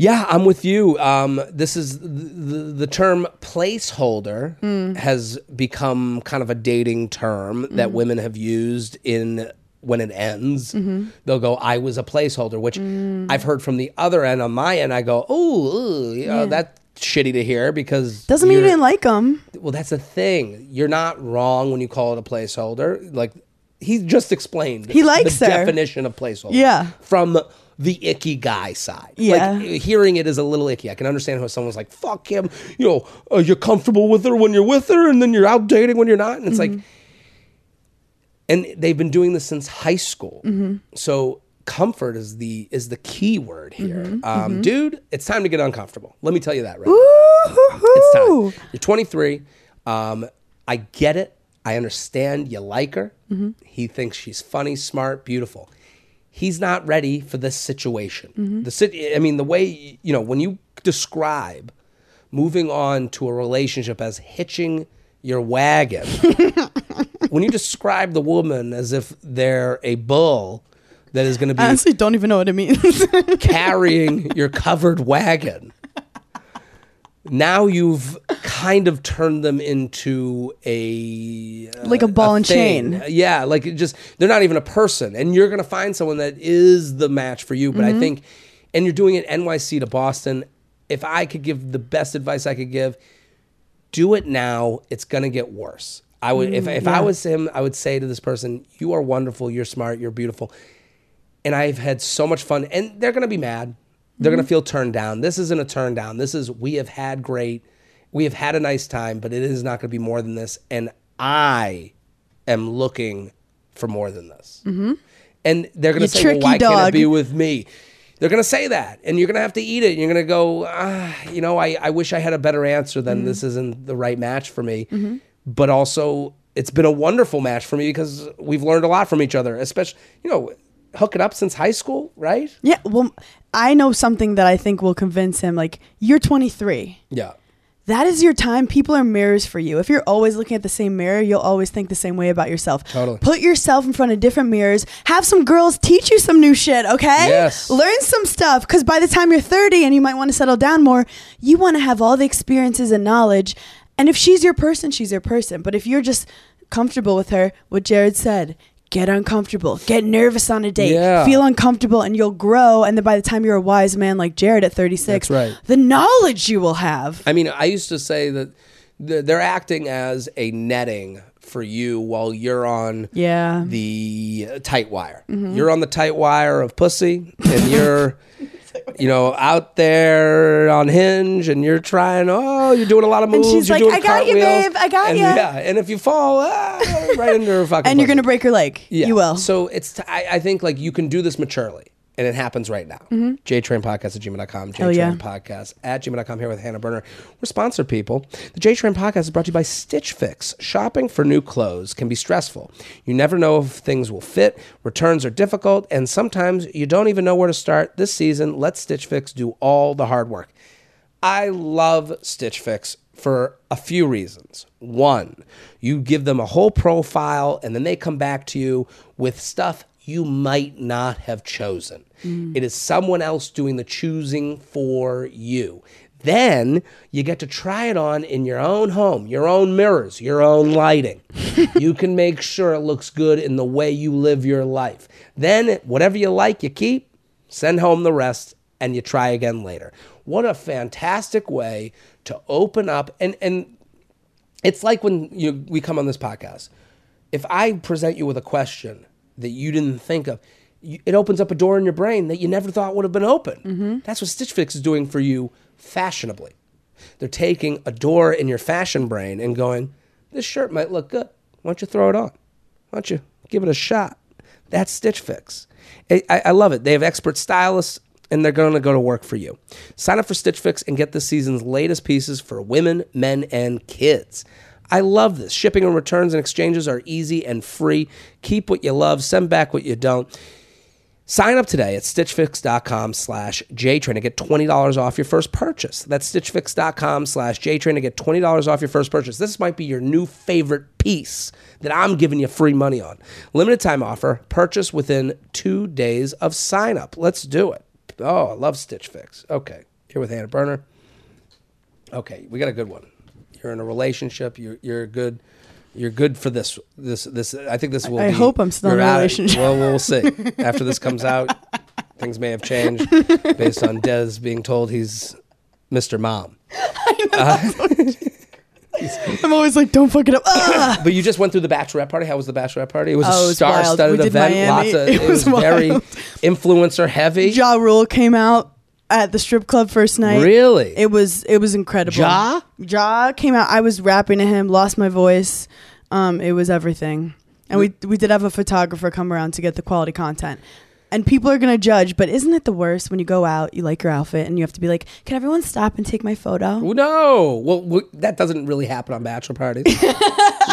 Yeah, I'm with you. Um, this is the, the, the term placeholder Hmm. has become kind of a dating term that Hmm. women have used in when it ends. Mm-hmm. They'll go, "I was a placeholder," which Hmm. I've heard from the other end. On my end, I go, "Oh, you know, that's shitty to hear because Doesn't mean you you're- didn't like him. Well, that's the thing. You're not wrong when you call it a placeholder. Like he just explained. He likes the her. definition of placeholder. Yeah. From the icky guy side. Yeah. Like hearing it is a little icky. I can understand how someone's like, "Fuck him." You know, uh, you're comfortable with her when you're with her, and then you're out dating when you're not, and it's Mm-hmm. like. And they've been doing this since high school. Mm-hmm. So comfort is the is the key word here, Mm-hmm. um, dude. It's time to get uncomfortable. Let me tell you that right. now. It's time. You're 23. Um, I get it. I understand you like her. He thinks she's funny, smart, beautiful. He's not ready for this situation. The sit- I mean, the way you know when you describe moving on to a relationship as hitching your wagon. *laughs* when you describe the woman as if they're a bull that is going to be I honestly don't even know what it means. *laughs* carrying your covered wagon. Now you've kind of turned them into a uh, Like a ball and thing. chain. Yeah, like it just they're not even a person, and you're gonna find someone that is the match for you. But Mm-hmm. I think, and you're doing it NYC to Boston. If I could give the best advice I could give, do it now. It's gonna get worse. I would if if I was him, I would say to this person, "You are wonderful. You're smart. You're beautiful." and I've had so much fun. And they're going to be mad. They're going to feel turned down. This isn't a turn down. This is we have had great, we have had a nice time, but it is not going to be more than this. And I am looking for more than this. Mm-hmm. And they're going to say, "Well, why can't it be with me?" They're going to say that, and you're going to have to eat it. And you're going to go, ah, you know, I, I wish I had a better answer than this isn't the right match for me. But also, it's been a wonderful match for me because we've learned a lot from each other. Especially, you know, hooking up since high school, right? Yeah, well, I know something that I think will convince him. Like, you're 23. Yeah. That is your time. People are mirrors for you. If you're always looking at the same mirror, you'll always think the same way about yourself. Totally. Put yourself in front of different mirrors. Have some girls teach you some new shit, okay? Yes. Learn some stuff because by the time you're 30 and you might want to settle down more, you want to have all the experiences and knowledge. And if she's your person, she's your person. But if you're just comfortable with her, what Jared said, get uncomfortable, get nervous on a date, Yeah. feel uncomfortable, and you'll grow. And then by the time you're a wise man like Jared at 36, right. the knowledge you will have. I mean, I used to say that they're acting as a netting for you while you're on Yeah. the tight wire. Mm-hmm. You're on the tight wire of pussy, and you're, *laughs* you know, out there on Hinge, and you're trying. Oh, you're doing a lot of And moves. she's you're like, doing "I got you, babe. I got and, ya. Yeah, and if you fall, ah, right into her *laughs* fucking. and you're gonna break your leg. Yeah. You will. So it's t- I, I think like you can do this maturely. And it happens right now. JTrain Podcast at gmail.com. Mm-hmm. Hell yeah. Podcast at gmail.com here with Hannah Berner. We're sponsored people. The JTrain Podcast is brought to you by Stitch Fix. Shopping for new clothes can be stressful. You never know if things will fit, returns are difficult, and sometimes you don't even know where to start. This season, let Stitch Fix do all the hard work. I love Stitch Fix for a few reasons. One, you give them a whole profile and then they come back to you with stuff you might not have chosen. Mm. It is someone else doing the choosing for you. Then you get to try it on in your own home, your own mirrors, your own lighting. *laughs* you can make sure it looks good in the way you live your life. Then, whatever you like, you keep, send home the rest, and you try again later. What a fantastic way to open up and and it's like when you we come on this podcast. If I present you with a question that you didn't think of, it opens up a door in your brain that you never thought would have been open. Mm-hmm. That's what Stitch Fix is doing for you fashionably. They're taking a door in your fashion brain and going, this shirt might look good. Why don't you throw it on? Why don't you give it a shot? That's Stitch Fix. I, I I love it. They have expert stylists and they're going to go to work for you. Sign up for Stitch Fix and get this season's latest pieces for women, men, and kids. I love this. Shipping and returns and exchanges are easy and free. Keep what you love, send back what you don't. Sign up today at stitchfix.com slash jtrain to get $20 off your first purchase. That's stitchfix.com slash jtrain to get $20 off your first purchase. This might be your new favorite piece that I'm giving you free money on. Limited time offer, purchase within two days of sign up. Let's do it. Oh, I love Stitch Fix. Okay, here with Hannah Berner. Okay, we got a good one. You're in a relationship. You're you're good. You're good for this. This this. I think this will. I be- hope I'm still in a out- relationship. Well, we'll see. *laughs* After this comes out, things may have changed *laughs* based on Des being told he's Mr. Mom. *laughs* I'm always like, don't fuck it up. Ah! But you just went through the bachelorette party. How was the bachelorette party? It was Oh, a star-studded event. Miami. Lots of. It It, was, was very influencer heavy. Ja Rule came out at the strip club first night. Really? It was it was incredible. Ja? Ja came out. I was rapping to him, lost my voice. Um, it was everything. And we we did have a photographer come around to get the quality content. And people are gonna judge, but isn't it the worst when you go out, you like your outfit, and you have to be like, "Can everyone stop and take my photo?" No, well, w- that doesn't really happen on bachelor parties. *laughs* *laughs*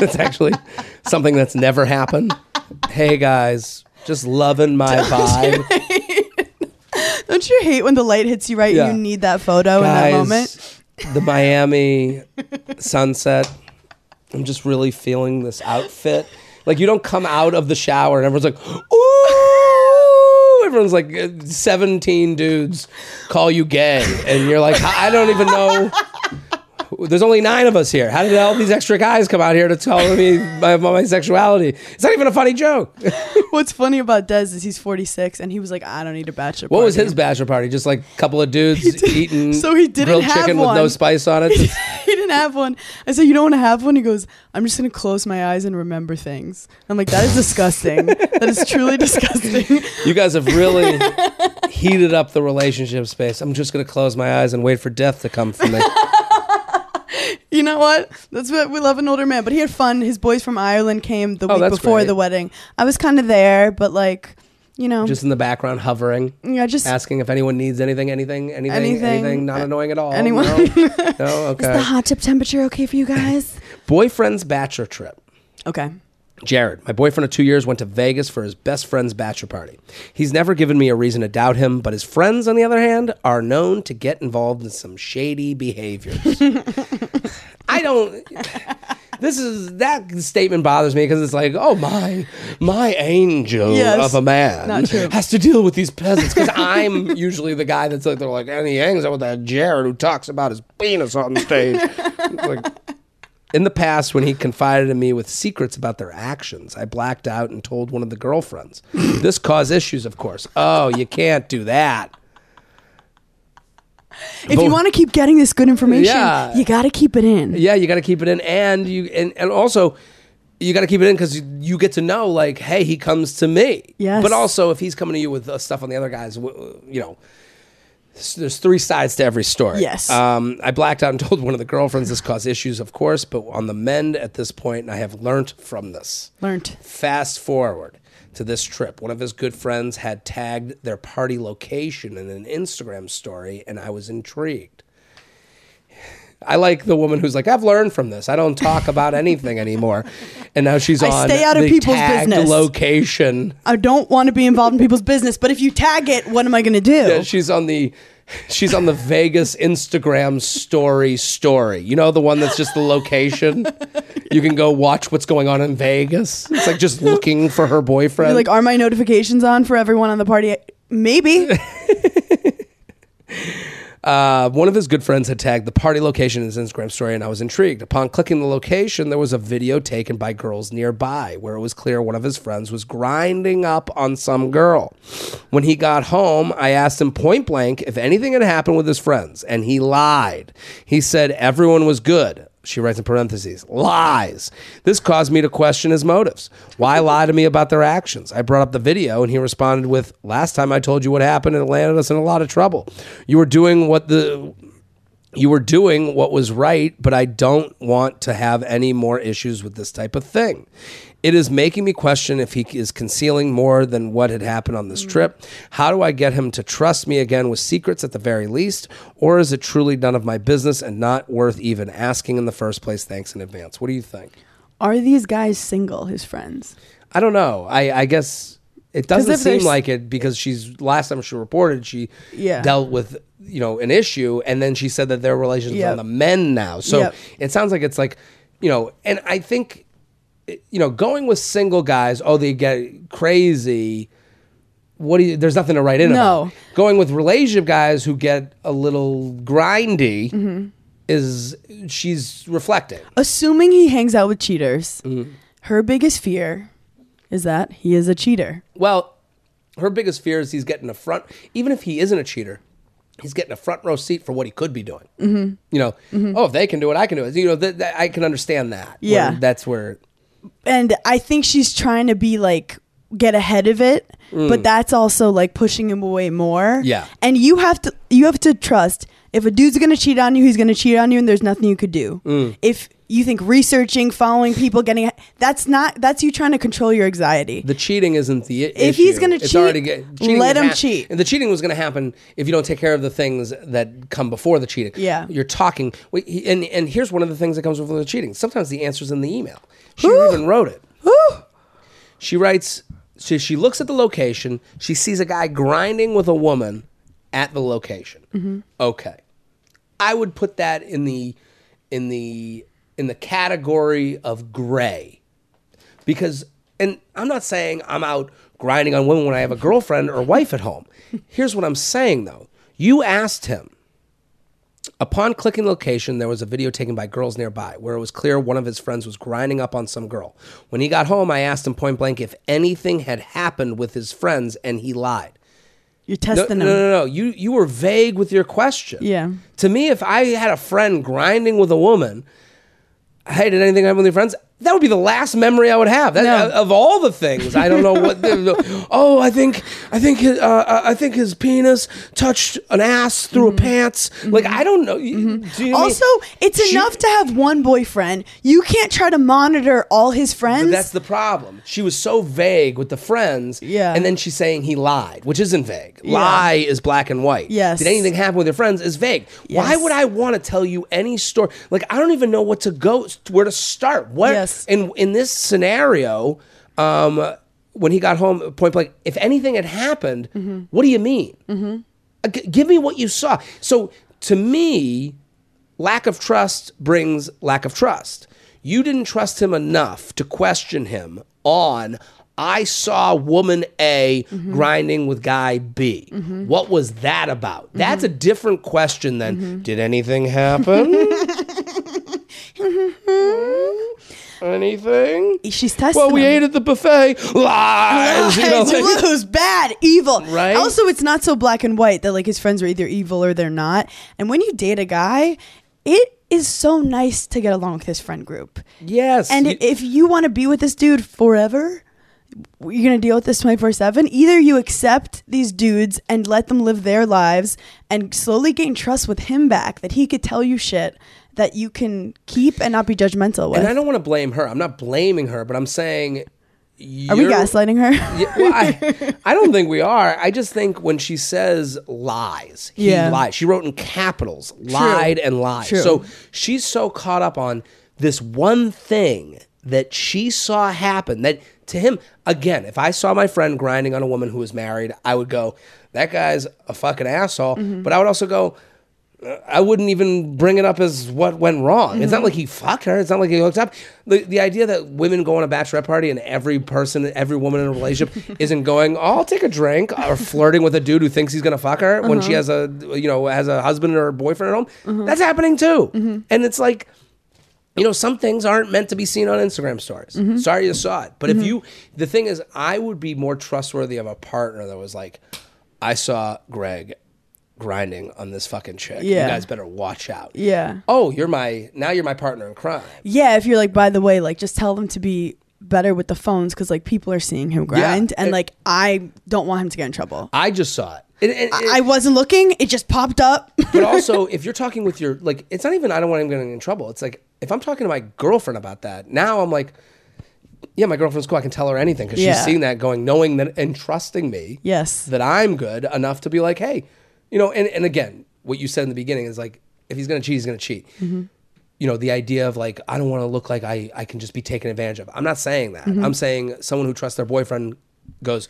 that's actually something that's never happened. Hey guys, just loving my *laughs* vibe. Don't you hate when the light hits you right Yeah. and you need that photo in that moment? the Miami *laughs* sunset. I'm just really feeling this outfit. Like you don't come out of the shower and everyone's like, ooh. Everyone's like, uh, 17 dudes call you gay, and you're like, I don't even know. There's only nine of us here. How did all these extra guys come out here to tell me my, my sexuality? It's not even a funny joke. *laughs* What's funny about Des is he's 46 and he was like, I don't need a bachelor What was his bachelor party? Just like a couple of dudes eating *laughs* So he didn't grilled have chicken with no one. spice on it. *laughs* he didn't have one. I said, You don't want to have one? He goes, I'm just going to close my eyes and remember things. I'm like, That is disgusting. that is truly disgusting. You guys have really heated up the relationship space. I'm just going to close my eyes and wait for death to come for me. You know what? That's what we love an older man. But he had fun. His boys from Ireland came the Oh, week that's before great. the wedding. I was kind of there, but like, you know, just in the background, hovering, yeah, just asking if anyone needs anything, anything, anything, anything, Anything. not uh, annoying at all. Anyone. No, *laughs* no? Is the okay. hot tip temperature okay for you guys? *laughs* Boyfriend's bachelor trip. okay. Jared, my boyfriend of two years, went to Vegas for his best friend's bachelor party. He's never given me a reason to doubt him, but his friends, on the other hand, are known to get involved in some shady behaviors. *laughs* I don't. This is that statement bothers me because it's like, oh my, my angel Yes. of a man Not true. has to deal with these peasants because I'm usually the guy that's like, they're like, and he hangs out with that Jared who talks about his penis on the stage. like, in the past, when he confided in me with secrets about their actions, I blacked out and told one of the girlfriends. *laughs* this caused issues, of course. Oh, you can't do that. If you want to keep getting this good information, Yeah. you got to keep it in. Yeah, you got to keep it in, and you and, and also you got to keep it in because you, you get to know, like, hey, he comes to me. Yes. But also, if he's coming to you with uh, stuff on the other guys, w- you know, there's three sides to every story. Yes. Um, I blacked out and *laughs* told one of the girlfriends this caused issues, of course, but on the mend at this point, and I have learnt from this. Learned. Fast forward to this trip. One of his good friends had tagged their party location in an Instagram story, and I was intrigued. I like the woman who's like, I've learned from this. I don't talk about anything anymore. And now she's I on stay out of the people's tagged business. location. I don't want to be involved in people's business, but if you tag it, what am I going to do? Yeah, she's on the she's on the Vegas Instagram story story. You know the one that's just the location. You can go watch what's going on in Vegas. It's like just looking for her boyfriend. You're like, are my notifications on for everyone on the party? Maybe. *laughs* Uh, one of his good friends had tagged the party location in his Instagram story, and I was intrigued. Upon clicking the location, there was a video taken by girls nearby where it was clear one of his friends was grinding up on some girl. When he got home, I asked him point blank if anything had happened with his friends, and he lied. He said everyone was good. She writes in parentheses, lies. This caused me to question his motives. Why lie to me about their actions? I brought up the video and he responded with, Last time I told you what happened, it landed us in a lot of trouble. You were doing what the you were doing what was right, but I don't want to have any more issues with this type of thing. It is making me question if he is concealing more than what had happened on this mm. trip. How do I get him to trust me again with secrets at the very least? Or is it truly none of my business and not worth even asking in the first place? Thanks in advance. What do you think? Are these guys single, his friends? I don't know. I, I guess it doesn't if seem like it because she's last time she reported she Yeah. dealt with you know an issue and then she said that their relationship is Yep. on the men now. So Yep. it sounds like it's like you know, and I think you know going with single guys. Oh, they get crazy. What do you? There's nothing to write in No. about. Going with relationship guys who get a little grindy Mm-hmm. is she's reflecting. Assuming he hangs out with cheaters, Mm-hmm. her biggest fear is that he is a cheater. Well, her biggest fear is he's getting a front. Even if he isn't a cheater, he's getting a front row seat for what he could be doing. Mm-hmm. You know, oh, if they can do it, I can do it. You know, th- th- I can understand that. Yeah. Where that's where. And I think she's trying to be like get ahead of it, but that's also like pushing him away more. Mm. Yeah. And you have to you have to trust if a dude's gonna cheat on you, he's gonna cheat on you, and there's nothing you could do. Mm. If you think researching, following people, getting that's not that's you trying to control your anxiety. The cheating isn't the issue. If he's gonna cheat, get- let him cheat. And the cheating was going to happen if you don't take care of the things that come before the cheating. Yeah. you're talking. And and here's one of the things that comes before the cheating. Sometimes the answer's in the email. She even wrote it. She writes. So she looks at the location. She sees a guy grinding with a woman at the location. Mm-hmm. Okay, I would put that in the in the in the category of gray because and I'm not saying I'm out grinding on women when I have a girlfriend or wife at home. Here's what I'm saying though. You asked him. Upon clicking location, there was a video taken by girls nearby where it was clear one of his friends was grinding up on some girl. When he got home, I asked him point blank if anything had happened with his friends, and he lied. You're No, testing no, him. no, no. You you were vague with your question. Yeah. To me, if I had a friend grinding with a woman, hey, did anything happen with your friends? That would be the last memory I would have. That, No. Of all the things, I don't know what. the- *laughs* oh, I think I think his, uh, I think his penis touched an ass through a pants. Like I don't know. Do you know what mean? Mm-hmm. Also, it's She- enough to have one boyfriend. You can't try to monitor all his friends. That's the problem. She was so vague with the friends. Yeah. And then she's saying he lied, which isn't vague. Yeah. Lie is black and white. Yes. Did anything happen with your friends is vague. Why would I want to tell you any story? Like, I don't even know what to go, where to start. What, Yes. Yes. In in this scenario, um, when he got home, point blank, if anything had happened, Mm-hmm. what do you mean? Uh, g- give me what you saw. So to me, lack of trust brings lack of trust. You didn't trust him enough to question him on. I saw woman A Mm-hmm. grinding with guy B. What was that about? That's a different question than Mm-hmm. did anything happen? *laughs* *laughs* *laughs* anything? She's testing. Well, we him. ate at the buffet. Lies. you know, like- bad, evil. Right? Also, it's not so black and white that like his friends are either evil or they're not. And when you date a guy, it is so nice to get along with his friend group. yes. And you- if you want to be with this dude forever, you're going to deal with this 24 7. Either you accept these dudes and let them live their lives and slowly gain trust with him back that he could tell you shit that you can keep and not be judgmental with. and I don't want to blame her. I'm not blaming her, but I'm saying. Are we gaslighting her? *laughs* Yeah, well, I, I don't think we are. I just think when she says lies, he Yeah. lied. She wrote in capitals, lied and lied. True. So she's so caught up on this one thing that she saw happen that to him, again, if I saw my friend grinding on a woman who was married, I would go, that guy's a fucking asshole. Mm-hmm. But I would also go, I wouldn't even bring it up as what went wrong. It's not mm-hmm. like he fucked her. It's not like he hooked up. The, the idea that women go on a bachelorette party and every person, every woman in a relationship *laughs* isn't going, oh, I'll take a drink or *laughs* flirting with a dude who thinks he's going to fuck her when she uh-huh. has a, you know, has a husband or a boyfriend at home. Uh-huh. That's happening too. Mm-hmm. And it's like, you know, some things aren't meant to be seen on Instagram stories. Mm-hmm. Sorry you saw it. But if you, the thing is, I would be more trustworthy of a partner that was like, I saw Greg grinding on this fucking chick. Yeah. You guys better watch out. Yeah. Oh, you're my, now you're my partner in crime. Yeah, if you're like, by the way, like just tell them to be better with the phones because like people are seeing him grind, and it- like I don't want him to get in trouble. I just saw it. And- and- and- I wasn't looking; it just popped up. *laughs* but also, if you're talking with your, like, it's not even, I don't want him getting in trouble. It's like, if I'm talking to my girlfriend about that, now I'm like, yeah, my girlfriend's cool. I can tell her anything because Yeah. she's seen that going, knowing that, and trusting me. yes. that I'm good enough to be like, hey, you know, and, and again, what you said in the beginning is like, if he's gonna cheat, he's gonna cheat. Mm-hmm. You know, the idea of like, I don't want to look like I, I can just be taken advantage of. I'm not saying that. Mm-hmm. I'm saying someone who trusts their boyfriend goes,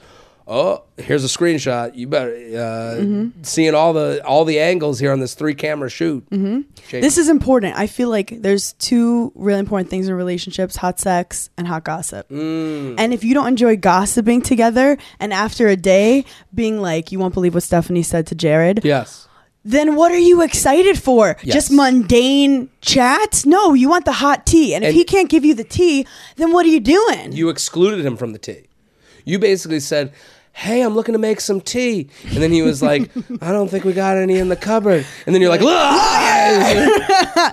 oh, here's a screenshot. You better uh, Mm-hmm. seeing all the all the angles here on this three camera shoot. Mm-hmm. This is important. I feel like there's two really important things in relationships hot sex and hot gossip. Mm. And if you don't enjoy gossiping together and after a day being like, you won't believe what Stephanie said to Jared, yes. then what are you excited for? Yes. Just mundane chats? No, you want the hot tea. And if And- he can't give you the tea, then what are you doing? You excluded him from the tea. You basically said, Hey, I'm looking to make some tea. And then he was like, *laughs* I don't think we got any in the cupboard. And then you're like, Lies!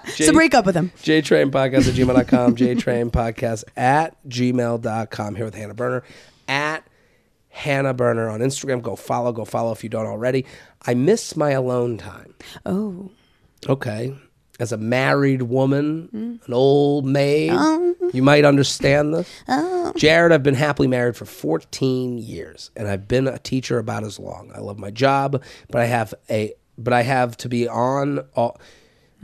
*laughs* so break up with him. JTrain Podcast at gmail.com, *laughs* JTrain Podcast at gmail.com. Here with Hannah Berner at Hannah Berner on Instagram. Go follow, go follow if you don't already. I miss my alone time. Oh. Okay. As a married woman, mm. an old maid, oh. you might understand this. Oh. Jared, I've been happily married for 14 years, and I've been a teacher about as long. I love my job, but I have a but I have to be on all.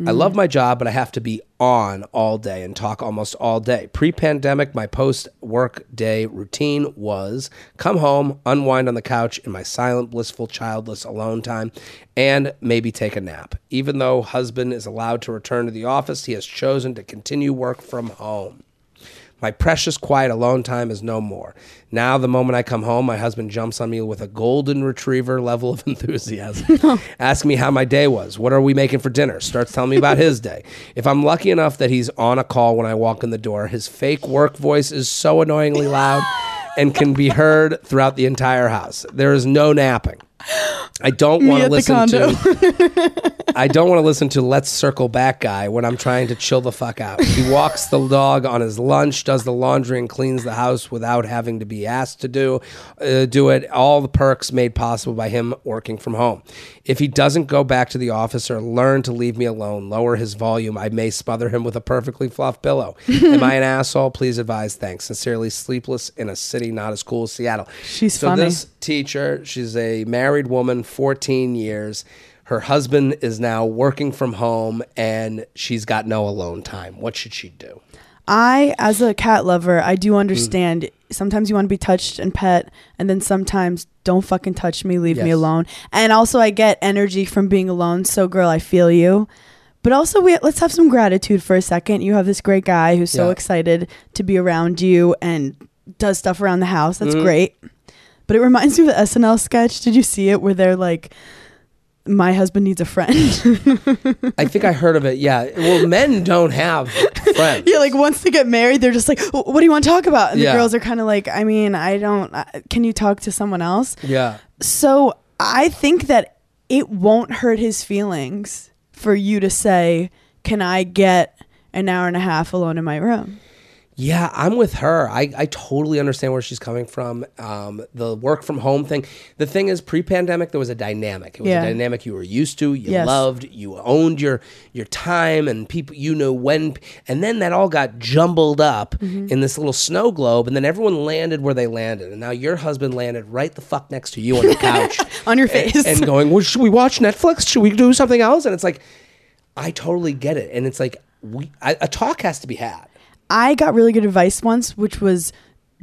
I love my job, but I have to be on all day and talk almost all day. Pre pandemic, my post work day routine was come home, unwind on the couch in my silent, blissful, childless alone time, and maybe take a nap. Even though husband is allowed to return to the office, he has chosen to continue work from home. My precious, quiet, alone time is no more. Now, the moment I come home, my husband jumps on me with a golden retriever level of *laughs* enthusiasm. *laughs* Asks me how my day was. What are we making for dinner? Starts telling me about his day. If I'm lucky enough that he's on a call when I walk in the door, his fake work voice is so annoyingly loud and can be heard throughout the entire house. There is no napping. I don't want to listen to *laughs* I don't want to listen to Let's Circle Back guy when I'm trying to chill the fuck out. He walks the dog on his lunch, does the laundry, and cleans the house without having to be asked to do uh, do it. All the perks made possible by him working from home. If he doesn't go back to the office or learn to leave me alone, lower his volume, I may smother him with a perfectly fluffed pillow. *laughs* Am I an asshole? Please advise. Thanks. Sincerely, sleepless in a city not as cool as Seattle. She's so funny. This teacher, she's a married woman, 14 years. Her husband is now working from home and she's got no alone time. What should she do? I, as a cat lover, I do understand. Mm. Sometimes you want to be touched and pet, and then sometimes don't fucking touch me, leave me alone. And also, I get energy from being alone. So, girl, I feel you. But also, we let's have some gratitude for a second. You have this great guy who's so Yeah. excited to be around you and does stuff around the house. That's Mhm. great. But it reminds me of the SNL sketch. Did you see it where they're like, "My husband needs a friend." I think I heard of it. Yeah. Well, men don't have friends. Yeah, like once they get married, they're just like, "What do you want to talk about?" And Yeah. the girls are kind of like, "I mean, I don't. Uh, can you talk to someone else?" Yeah. So I think that it won't hurt his feelings for you to say, "Can I get an hour and a half alone in my room?" Yeah, I'm with her. I, I totally understand where she's coming from. Um, the work from home thing. The thing is, pre pandemic, there was a dynamic. It was Yeah. a dynamic you were used to, you Yes. loved, you owned your your time, and people you know when. And then that all got jumbled up Mm-hmm. in this little snow globe, and then everyone landed where they landed. And now your husband landed right the fuck next to you on the *laughs* couch, On your and- face. and going, well, "Should we watch Netflix? Should we do something else?" And it's like, I totally get it, and it's like we I, a talk has to be had. I got really good advice once, which was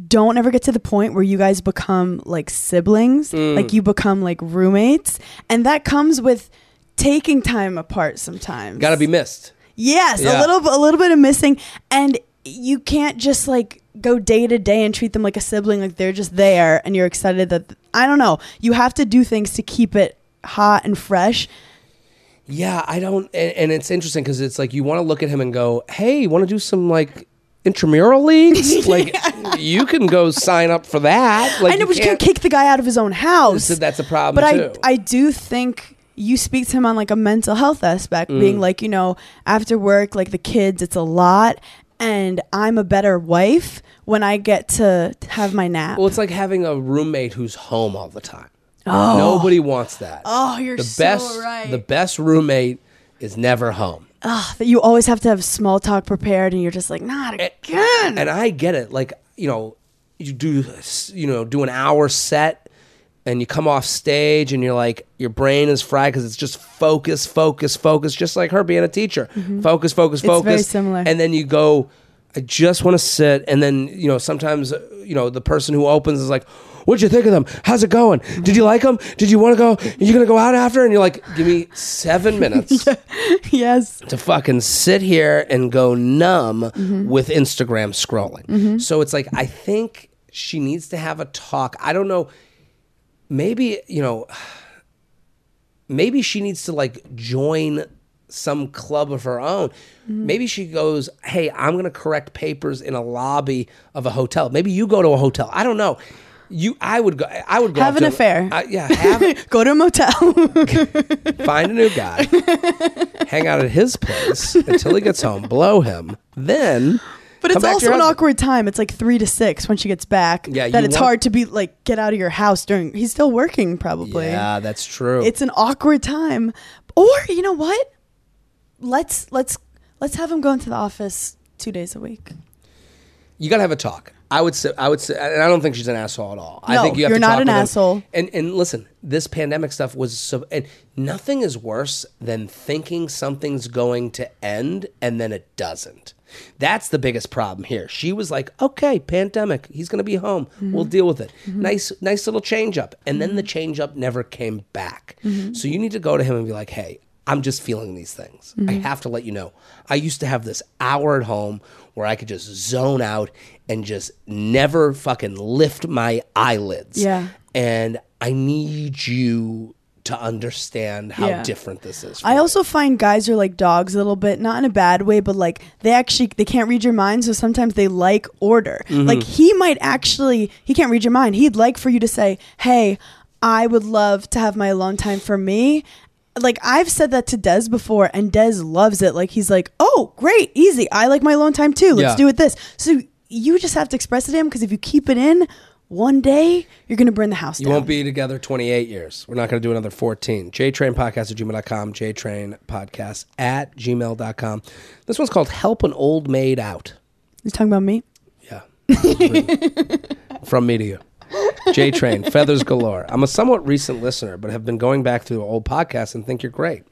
don't ever get to the point where you guys become like siblings, Mm. like you become like roommates. And that comes with taking time apart sometimes. Got to be missed. Yes, Yeah. a little a little bit of missing and you can't just like go day to day and treat them like a sibling like they're just there and you're excited that I don't know. You have to do things to keep it hot and fresh. Yeah, I don't, and, and it's interesting because it's like you want to look at him and go, "Hey, want to do some like intramural leagues? *laughs* like you can go sign up for that." Like I know, but you can't kick the guy out of his own house. That's a problem but too. I I do think you speak to him on like a mental health aspect, Mm. being like, you know, after work, like the kids, it's a lot. And I'm a better wife when I get to have my nap. well, it's like having a roommate who's home all the time. Oh. Nobody wants that. oh, you're the so best, right. the best roommate is never home. Ugh, that you always have to have small talk prepared, and you're just like, not again. And I get it. Like, you know, you do, you know, do an hour set and you come off stage and you're like, your brain is fried because it's just focus, focus, focus, just like her being a teacher. Focus, focus, Mm-hmm. It's focus. very similar. And then you go, I just want to sit. And then, you know, sometimes, you know, the person who opens is like, What'd you think of them? How's it going? Did you like them? Did you want to go? Are you going to go out after? And you're like, give me seven *laughs* minutes yes. to fucking sit here and go numb Mm-hmm. with Instagram scrolling. So it's like I think she needs to have a talk. I don't know. Maybe you know. *sighs* Maybe she needs to like join some club of her own. Mm-hmm. Maybe she goes, "Hey, I'm going to correct papers in a lobby of a hotel." Maybe you go to a hotel. I don't know. You, I would go. I would go Have an to- affair. I- yeah, have *laughs* Go to a motel. *laughs* find a new guy, *laughs* hang out at his place until he gets home, blow him, then. But come it's also an awkward time. It's like three to six when she gets back. Yeah, that it's hard to be like get out of your house during. He's still working probably. Yeah, that's true. It's an awkward time. Or you know what? Let's let's let's have him go into the office two days a week. you gotta have a talk. I would say, I would say, and I don't think she's an asshole at all. I No, think you have you're to not talk an with him. asshole. And and listen, this pandemic stuff was so, and nothing is worse than thinking something's going to end and then it doesn't. That's the biggest problem here. She was like, "Okay, pandemic. He's going to be home. Mm-hmm. We'll deal with it. Nice, nice little change up." And then the change up never came back. Mm-hmm. So you need to go to him and be like, "Hey, I'm just feeling these things. I have to let you know. I used to have this hour at home where I could just zone out and just never fucking lift my eyelids. Yeah. And I need you to understand how Yeah. different this is. I me. also find guys are like dogs a little bit, not in a bad way, but like they actually they can't read your mind, so sometimes they like order. Mm-hmm. Like he might actually he can't read your mind. He'd like for you to say, "Hey, I would love to have my alone time for me." Like I've said that to Des before, and Des loves it. Like he's like, "Oh, great, easy. I like my alone time too. Let's Yeah. do it this." So you just have to express it to him because if you keep it in, one day you're gonna burn the house down. You down. won't be together 28 years. We're not going to do another 14. JTrainPodcast at gmail.com, JTrainPodcast at gmail.com. This one's called Help an Old Maid Out. He's talking about me? Yeah. *laughs* From me to you. J Train, feathers galore. I'm a somewhat recent listener, but have been going back through the old podcasts and think you're great.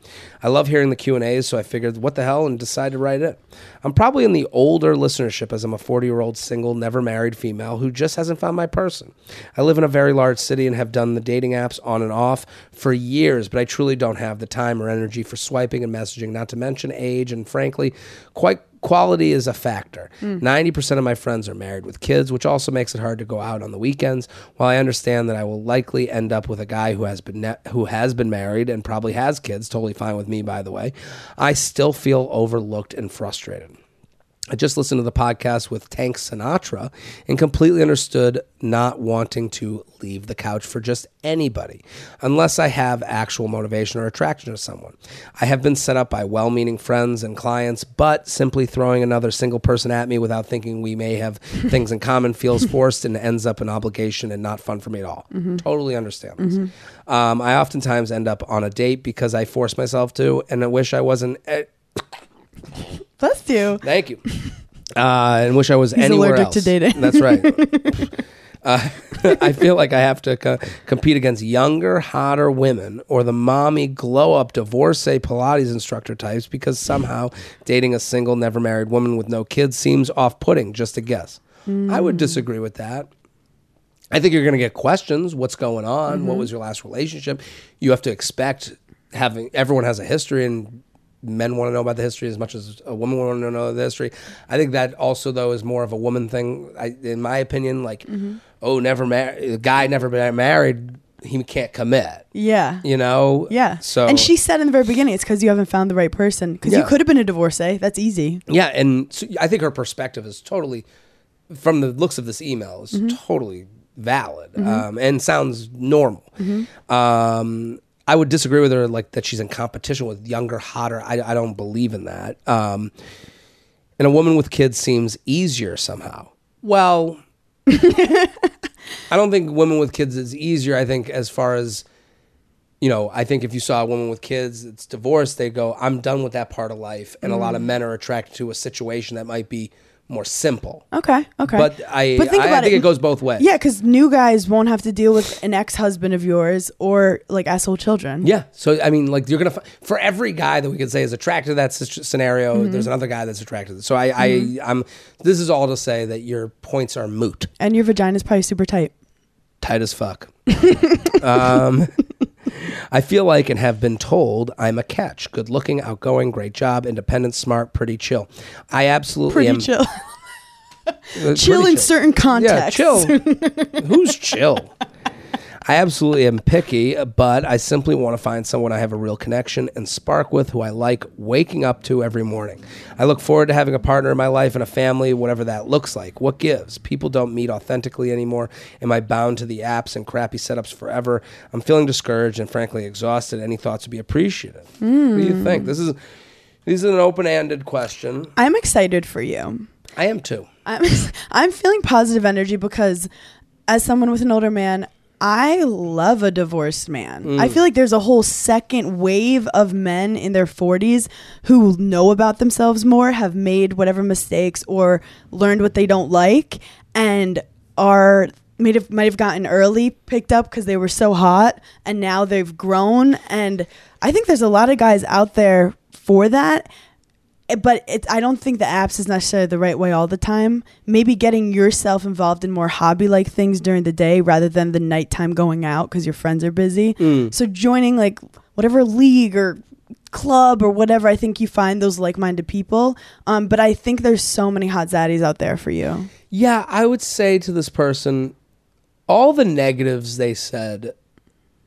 I love hearing the Q and A's, so I figured, what the hell, and decided to write it. I'm probably in the older listenership as I'm a 40 year old single, never married female who just hasn't found my person. I live in a very large city and have done the dating apps on and off for years, but I truly don't have the time or energy for swiping and messaging. Not to mention age, and frankly, quite quality is a factor. Hmm. 90% of my friends are married with kids, which also makes it hard to go out on the weekends. While I understand that I will likely end up with a guy who has been ne- who has been married and probably has kids, totally fine with me by the way, I still feel overlooked and frustrated. I just listened to the podcast with Tank Sinatra and completely understood not wanting to leave the couch for just anybody unless I have actual motivation or attraction to someone. I have been set up by well meaning friends and clients, but simply throwing another single person at me without thinking we may have *laughs* things in common feels forced and ends up an obligation and not fun for me at all. Totally understand this. Um, I oftentimes end up on a date because I force myself to, and I wish I wasn't. eh, Bless you. Thank you. Uh, and wish I was He's anywhere allergic else. to dating. That's right. *laughs* uh, *laughs* I feel like I have to co- compete against younger, hotter women or the mommy glow up divorcee Pilates instructor types because somehow dating a single, never married woman with no kids seems off putting, just a guess. I would disagree with that. I think you're going to get questions. What's going on? Mm-hmm. What was your last relationship? You have to expect having everyone has a history, and men want to know about the history as much as a woman want to know the history. I think that also though is more of a woman thing. I, in my opinion, like Mm-hmm. oh, never married, a guy never been married, he can't commit. Yeah. You know. Yeah. So and she said in the very beginning, it's because you haven't found the right person. Because Yeah. you could have been a divorcee. That's easy. Yeah, and so I think her perspective is totally, from the looks of this email, is Mm-hmm. totally valid um, and sounds normal. Um, I would disagree with her, like that she's in competition with younger, hotter. I, I don't believe in that. Um, and a woman with kids seems easier somehow. Well, *laughs* I don't think women with kids is easier. I think as far as you know, I think if you saw a woman with kids that's divorced, they go, "I'm done with that part of life." And a lot of Mm. men are attracted to a situation that might be more simple. Okay. Okay. But I, But think I, I about think it. it goes both ways. Yeah, because new guys won't have to deal with an ex-husband of yours or like asshole children. Yeah. So I mean, like you're gonna for every guy that we could say is attracted to that scenario, Mm-hmm. there's another guy that's attracted. So I, I, I'm. This is all to say that your points are moot, And your vagina's probably super tight. tight as fuck. *laughs* um, I feel like and have been told I'm a catch. Good looking, outgoing, great job, independent, smart, pretty chill. I absolutely Pretty am. chill. *laughs* uh, chill pretty in certain contexts. Yeah, chill. *laughs* Who's chill? I absolutely am picky, but I simply want to find someone I have a real connection and spark with who I like waking up to every morning. I look forward to having a partner in my life and a family, whatever that looks like. What gives? People don't meet authentically anymore. Am I bound to the apps and crappy setups forever? I'm feeling discouraged and frankly exhausted. Any thoughts would be appreciated. What do you think? This is this is an open-ended question. I'm excited for you. I am too. I'm *laughs* I'm feeling positive energy because as someone with an older man, I love a divorced man. I mm. feel like there's a whole second wave of men in their 40s who know about themselves more, have made whatever mistakes or learned what they don't like and are might have might have gotten early picked up because they were so hot and now they've grown and I think there's a lot of guys out there for that but it, I don't think the apps is necessarily the right way all the time. Maybe getting yourself involved in more hobby like things during the day rather than the nighttime going out because your friends are busy. So joining like whatever league or club or whatever, I think you find those like minded people. Um, but I think there's so many hot zaddies out there for you. Yeah, I would say to this person, all the negatives they said,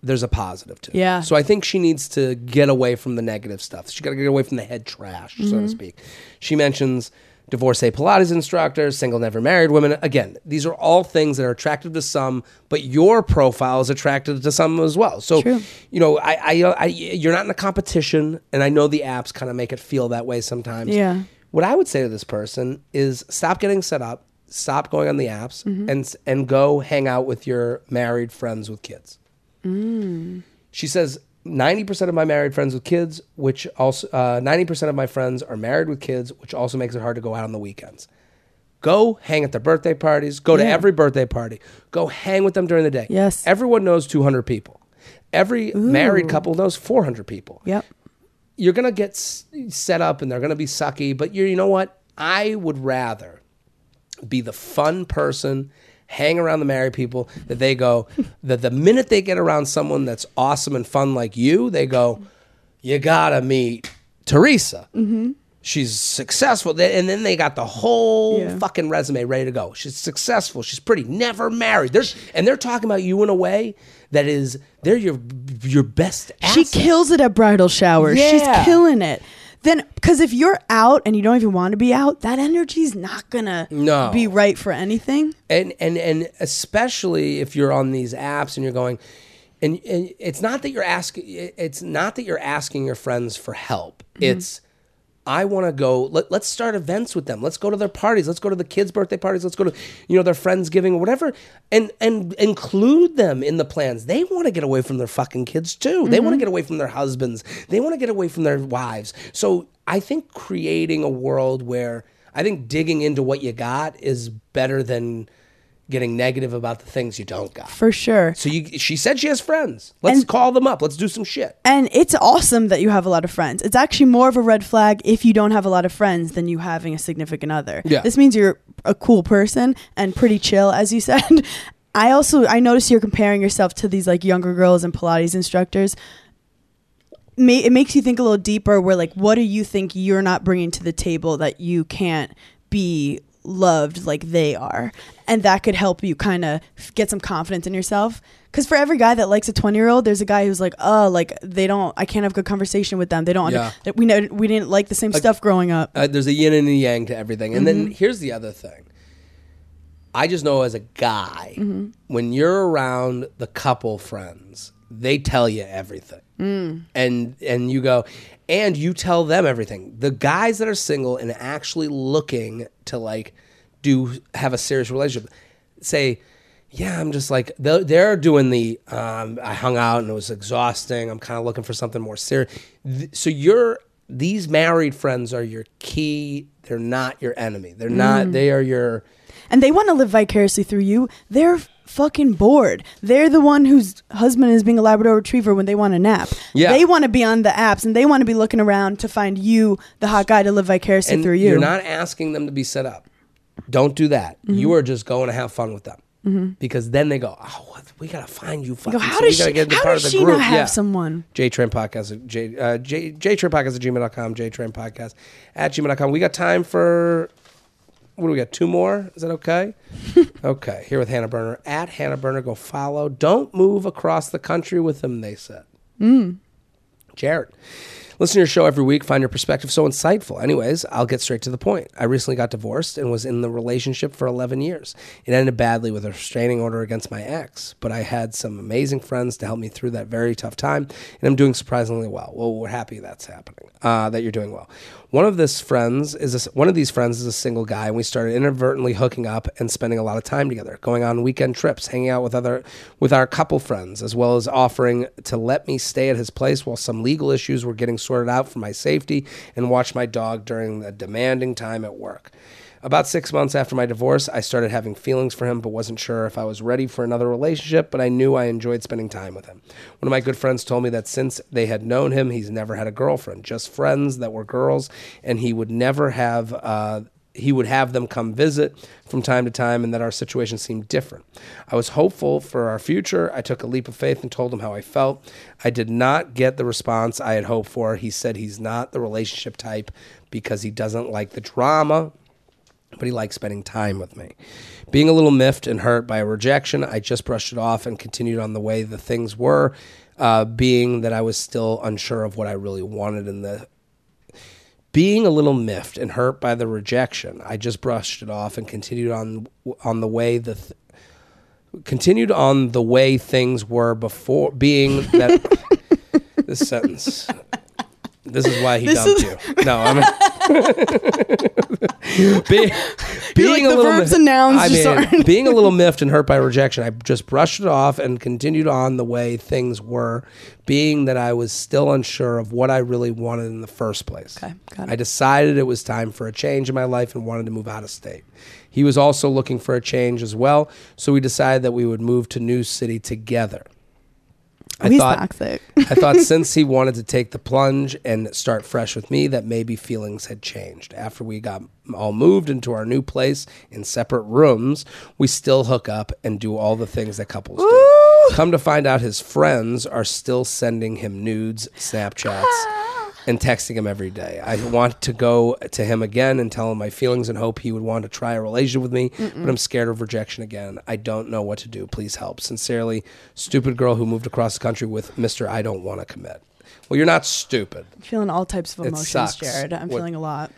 there's a positive to. Yeah. So I think she needs to get away from the negative stuff. She got to get away from the head trash, so Mm-hmm. to speak. She mentions divorcee Pilates instructors, single, never married women. Again, these are all things that are attractive to some, but your profile is attractive to some as well. So, True. you know, I, I, I, you're not in a competition, and I know the apps kind of make it feel that way sometimes. Yeah. What I would say to this person is stop getting set up, stop going on the apps, Mm-hmm. and and go hang out with your married friends with kids. Mm. She says ninety percent of my married friends with kids, which also uh, ninety percent of my friends are married with kids, which also makes it hard to go out on the weekends. Go hang at their birthday parties. Go to Yeah. every birthday party. Go hang with them during the day. Yes. Everyone knows 200 people. Every married couple knows 400 people. Yep. You're going to get s- set up and they're going to be sucky, but you you know what? I would rather be the fun person, hang around the married people that they go that the minute they get around someone that's awesome and fun like you, they go, you gotta meet Teresa. Mm-hmm. She's successful, and then they got the whole Yeah. fucking resume ready to go. She's successful. She's pretty. Never married. There's and they're talking about you in a way that is they're your your best. She kills it at bridal showers. Yeah. She's killing it. Then, because if you're out and you don't even want to be out, that energy's not gonna No. be right for anything. and and and especially if you're on these apps and you're going and, and it's not that you're asking it's not that you're asking your friends for help mm-hmm. it's i want to go let, let's start events with them. Let's go to their parties. Let's go to the kids birthday parties. Let's go to you know their friends giving or whatever and and include them in the plans. They want to get away from their fucking kids too. They want to mm-hmm. get away from their husbands. They want to get away from their wives. So i think creating a world where i think digging into what you got is better than getting negative about the things you don't got For sure. so you, she said she has friends. Let's And- call them up. Let's do some shit. And it's awesome that you have a lot of friends. It's actually more of a red flag if you don't have a lot of friends than you having a significant other. Yeah. This means you're a cool person and pretty chill, as you *laughs* said. I also I notice you're comparing yourself to these like younger girls and Pilates instructors. Ma- It makes you think a little deeper. Where like, what do you think you're not bringing to the table that you can't be loved like they are, and that could help you kind of get some confidence in yourself. Because for every guy that likes a 20 year old, there's a guy who's like, oh, like they don't, I can't have good conversation with them. They don't, Yeah. that we know we didn't like the same stuff growing up. Uh, there's a yin and a yang to everything. And Mm-hmm. then here's the other thing. I just know as a guy, Mm-hmm. when you're around the couple friends, they tell you everything. Mm. And and you go and you tell them everything. The guys that are single and actually looking to like do have a serious relationship say yeah, I'm just like they're, they're doing the. Um, I hung out and it was exhausting. I'm kind of looking for something more serious. So you're these married friends are your key. They're not your enemy. They're Mm. not. They are your. and they want to live vicariously through you. They're fucking bored. They're the one whose husband is being a Labrador Retriever when they want a nap. Yeah. They want to be on the apps and they want to be looking around to find you, the hot guy, to live vicariously And through you. you're not asking them to be set up. Don't do that. Mm-hmm. You are just going to have fun with them. Because then they go, oh, what- we gotta find you. Fucking, go, how so does she, get how part does of the she group. not have Yeah. someone? JTrain Podcast at J, uh, J, JTrain Podcast at gmail.com, JTrain Podcast at gmail.com. We got time for, what do we got? Two more? Is that okay? *laughs* okay. Here with Hannah Berner. At Hannah Berner, go follow. Don't move across the country with them, they said. Hmm. Jared. Listen to your show every week. Find your perspective so insightful. Anyways, I'll get straight to the point. I recently got divorced and was in the relationship for 11 years. It ended badly with a restraining order against my ex, but I had some amazing friends to help me through that very tough time, and I'm doing surprisingly well. Well, we're happy that's happening. Uh, that you're doing well. One of this friends is a, one of these friends is a single guy, and we started inadvertently hooking up and spending a lot of time together, going on weekend trips, hanging out with other with our couple friends, as well as offering to let me stay at his place while some legal issues were getting sorted out for my safety and watch my dog during the demanding time at work. About six months after my divorce, I started having feelings for him, but wasn't sure if I was ready for another relationship. But I knew I enjoyed spending time with him. One of my good friends told me that since they had known him, he's never had a girlfriend, just friends that were girls, and he would never have. Uh, he would have them come visit from time to time and that our situation seemed different. I was hopeful for our future. I took a leap of faith and told him how I felt. I did not get the response I had hoped for. He said he's not the relationship type because he doesn't like the drama but he likes spending time with me. Being a little miffed and hurt by a rejection, I just brushed it off and continued on the way the things were, uh, being that I was still unsure of what I really wanted in the. Being a little miffed and hurt by the rejection, I just brushed it off and continued on on the way the. Th- continued on the way things were before being that *laughs* this sentence this is why he This dumped is- you no i'm *laughs* Be- being the verbs and nouns I just mean, aren't- being a little miffed and hurt by rejection, I just brushed it off and continued on the way things were, being that I was still unsure of what I really wanted in the first place. Okay, got it. I decided it was time for a change in my life and wanted to move out of state. He was also looking for a change as well, so we decided that we would move to New City together. I He's thought toxic. I thought *laughs* since he wanted to take the plunge and start fresh with me, that maybe feelings had changed. After we got all moved into our new place in separate rooms, we still hook up and do all the things that couples do. Come to find out, his friends are still sending him nudes, Snapchats, and texting him every day. I want to go to him again and tell him my feelings and hope he would want to try a relationship with me, but I'm scared of rejection again. I don't know what to do. Please help. Sincerely, stupid girl who moved across the country with Mr. I don't want to commit. Well, you're not stupid. I'm feeling all types of It emotions, sucks. Jared. I'm What- feeling a lot.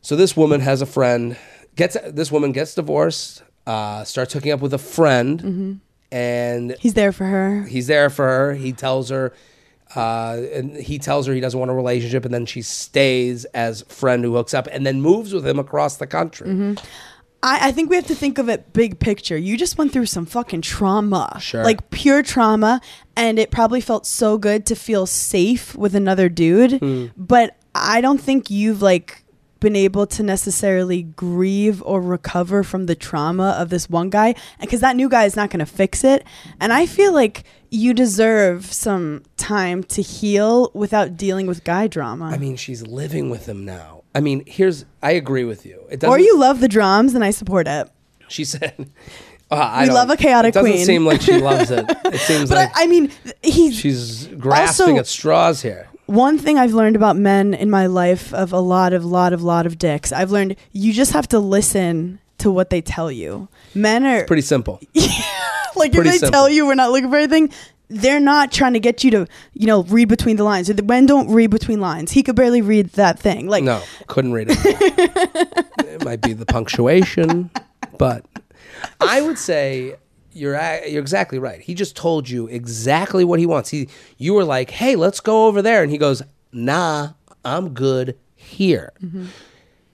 So this woman has a friend. Gets this woman gets divorced. Uh, starts hooking up with a friend, and He's there for her. he's there for her. He tells her, uh, and he tells her he doesn't want a relationship, and then she stays as friend who hooks up, and then moves with him across the country. I, I think we have to think of it big picture. You just went through some fucking trauma. Sure. Like pure trauma. And it probably felt so good to feel safe with another dude. Hmm. But I don't think you've like been able to necessarily grieve or recover from the trauma of this one guy. Because that new guy is not going to fix it. And I feel like you deserve some time to heal without dealing with guy drama. I mean, she's living with him now. I mean, here's I agree with you. It doesn't. or you love the drums, and I support it. She said. Uh, I We love a chaotic it doesn't queen. seem like she loves it. It *laughs* seems But like I, I mean, he's she's grasping Also- at straws here. One thing I've learned about men in my life of a lot of lot of lot of dicks. I've learned you just have to listen to what they tell you. Men are Pretty simple. *laughs* like if they simple. tell you we're not looking for anything, they're not trying to get you to you know read between the lines. The men don't read between lines. He could barely read that thing. Like No, couldn't read it. *laughs* it might be the punctuation, but I would say you're you're exactly right. He just told you exactly what he wants. He you were like, "Hey, let's go over there," and he goes, "Nah, I'm good here." Mm-hmm.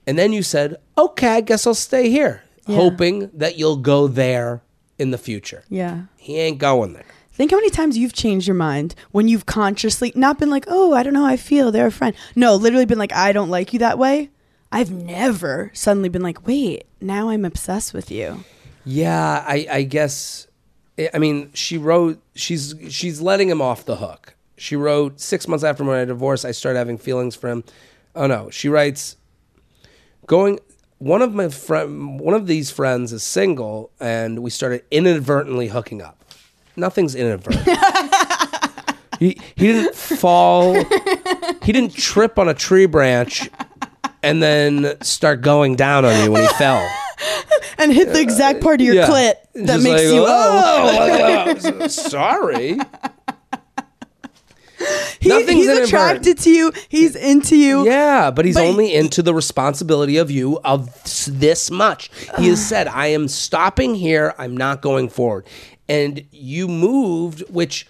And then you said, "Okay, I guess I'll stay here," Yeah. hoping that you'll go there in the future. yeah. He ain't going there. Think how many times you've changed your mind when you've consciously not been like, oh, I don't know how I feel. They're a friend. No, literally been like, I don't like you that way. I've never suddenly been like, wait, now I'm obsessed with you. Yeah, I, I guess. I mean, she wrote. She's she's letting him off the hook. She wrote six months after my divorce. I started having feelings for him. Oh no, she writes. Going. One of my friend, one of these friends is single, and we started inadvertently hooking up. Nothing's inadvertent. *laughs* he he didn't fall. He didn't trip on a tree branch, and then start going down on you when he fell. *laughs* And hit the exact part of your clit that Just makes like, you oh. "Oh, *laughs* sorry. He- Nothing's he's inadvertent. attracted to you. He's into you. Yeah, but he's But only into the responsibility of you of this much. He has *sighs* said, "I am stopping here. I'm not going forward." And you moved, which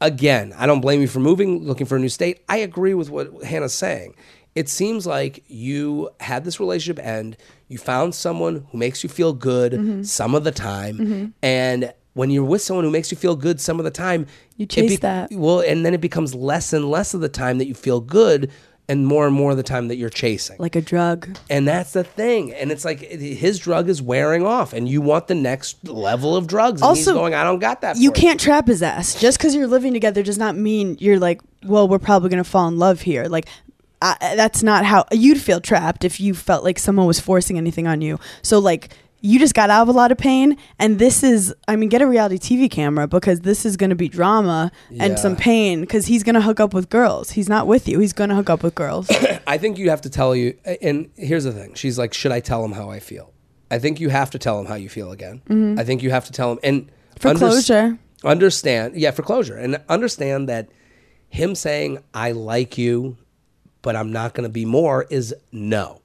again, I don't blame you for moving, looking for a new state. I agree with what Hannah's saying. It seems like you had this relationship end. You found someone who makes you feel good Mm-hmm. some of the time, and when you're with someone who makes you feel good some of the time, You chase that. Well, and then it becomes less and less of the time that you feel good, and more and more of the time that you're chasing. Like a drug. and that's the thing. And it's like his drug is wearing off, and you want the next level of drugs. And he's Also, going, I don't got that. You can't trap his ass. Just because you're living together does not mean you're like, well, we're probably going to fall in love here. Like, I, that's not how you'd feel trapped if you felt like someone was forcing anything on you. So, like, you just got out of a lot of pain. And this is, I mean, get a reality TV camera because this is going to be drama and Yeah. some pain because he's going to hook up with girls. He's not with you. He's going to hook up with girls. *coughs* I think you have to tell you. And here's the thing: she's like, should I tell him how I feel? I think you have to tell him how you feel again. I think you have to tell him and Mm-hmm. For closure. Understand, yeah, for closure, and understand that him saying "I like you," but I'm not going to be more is no.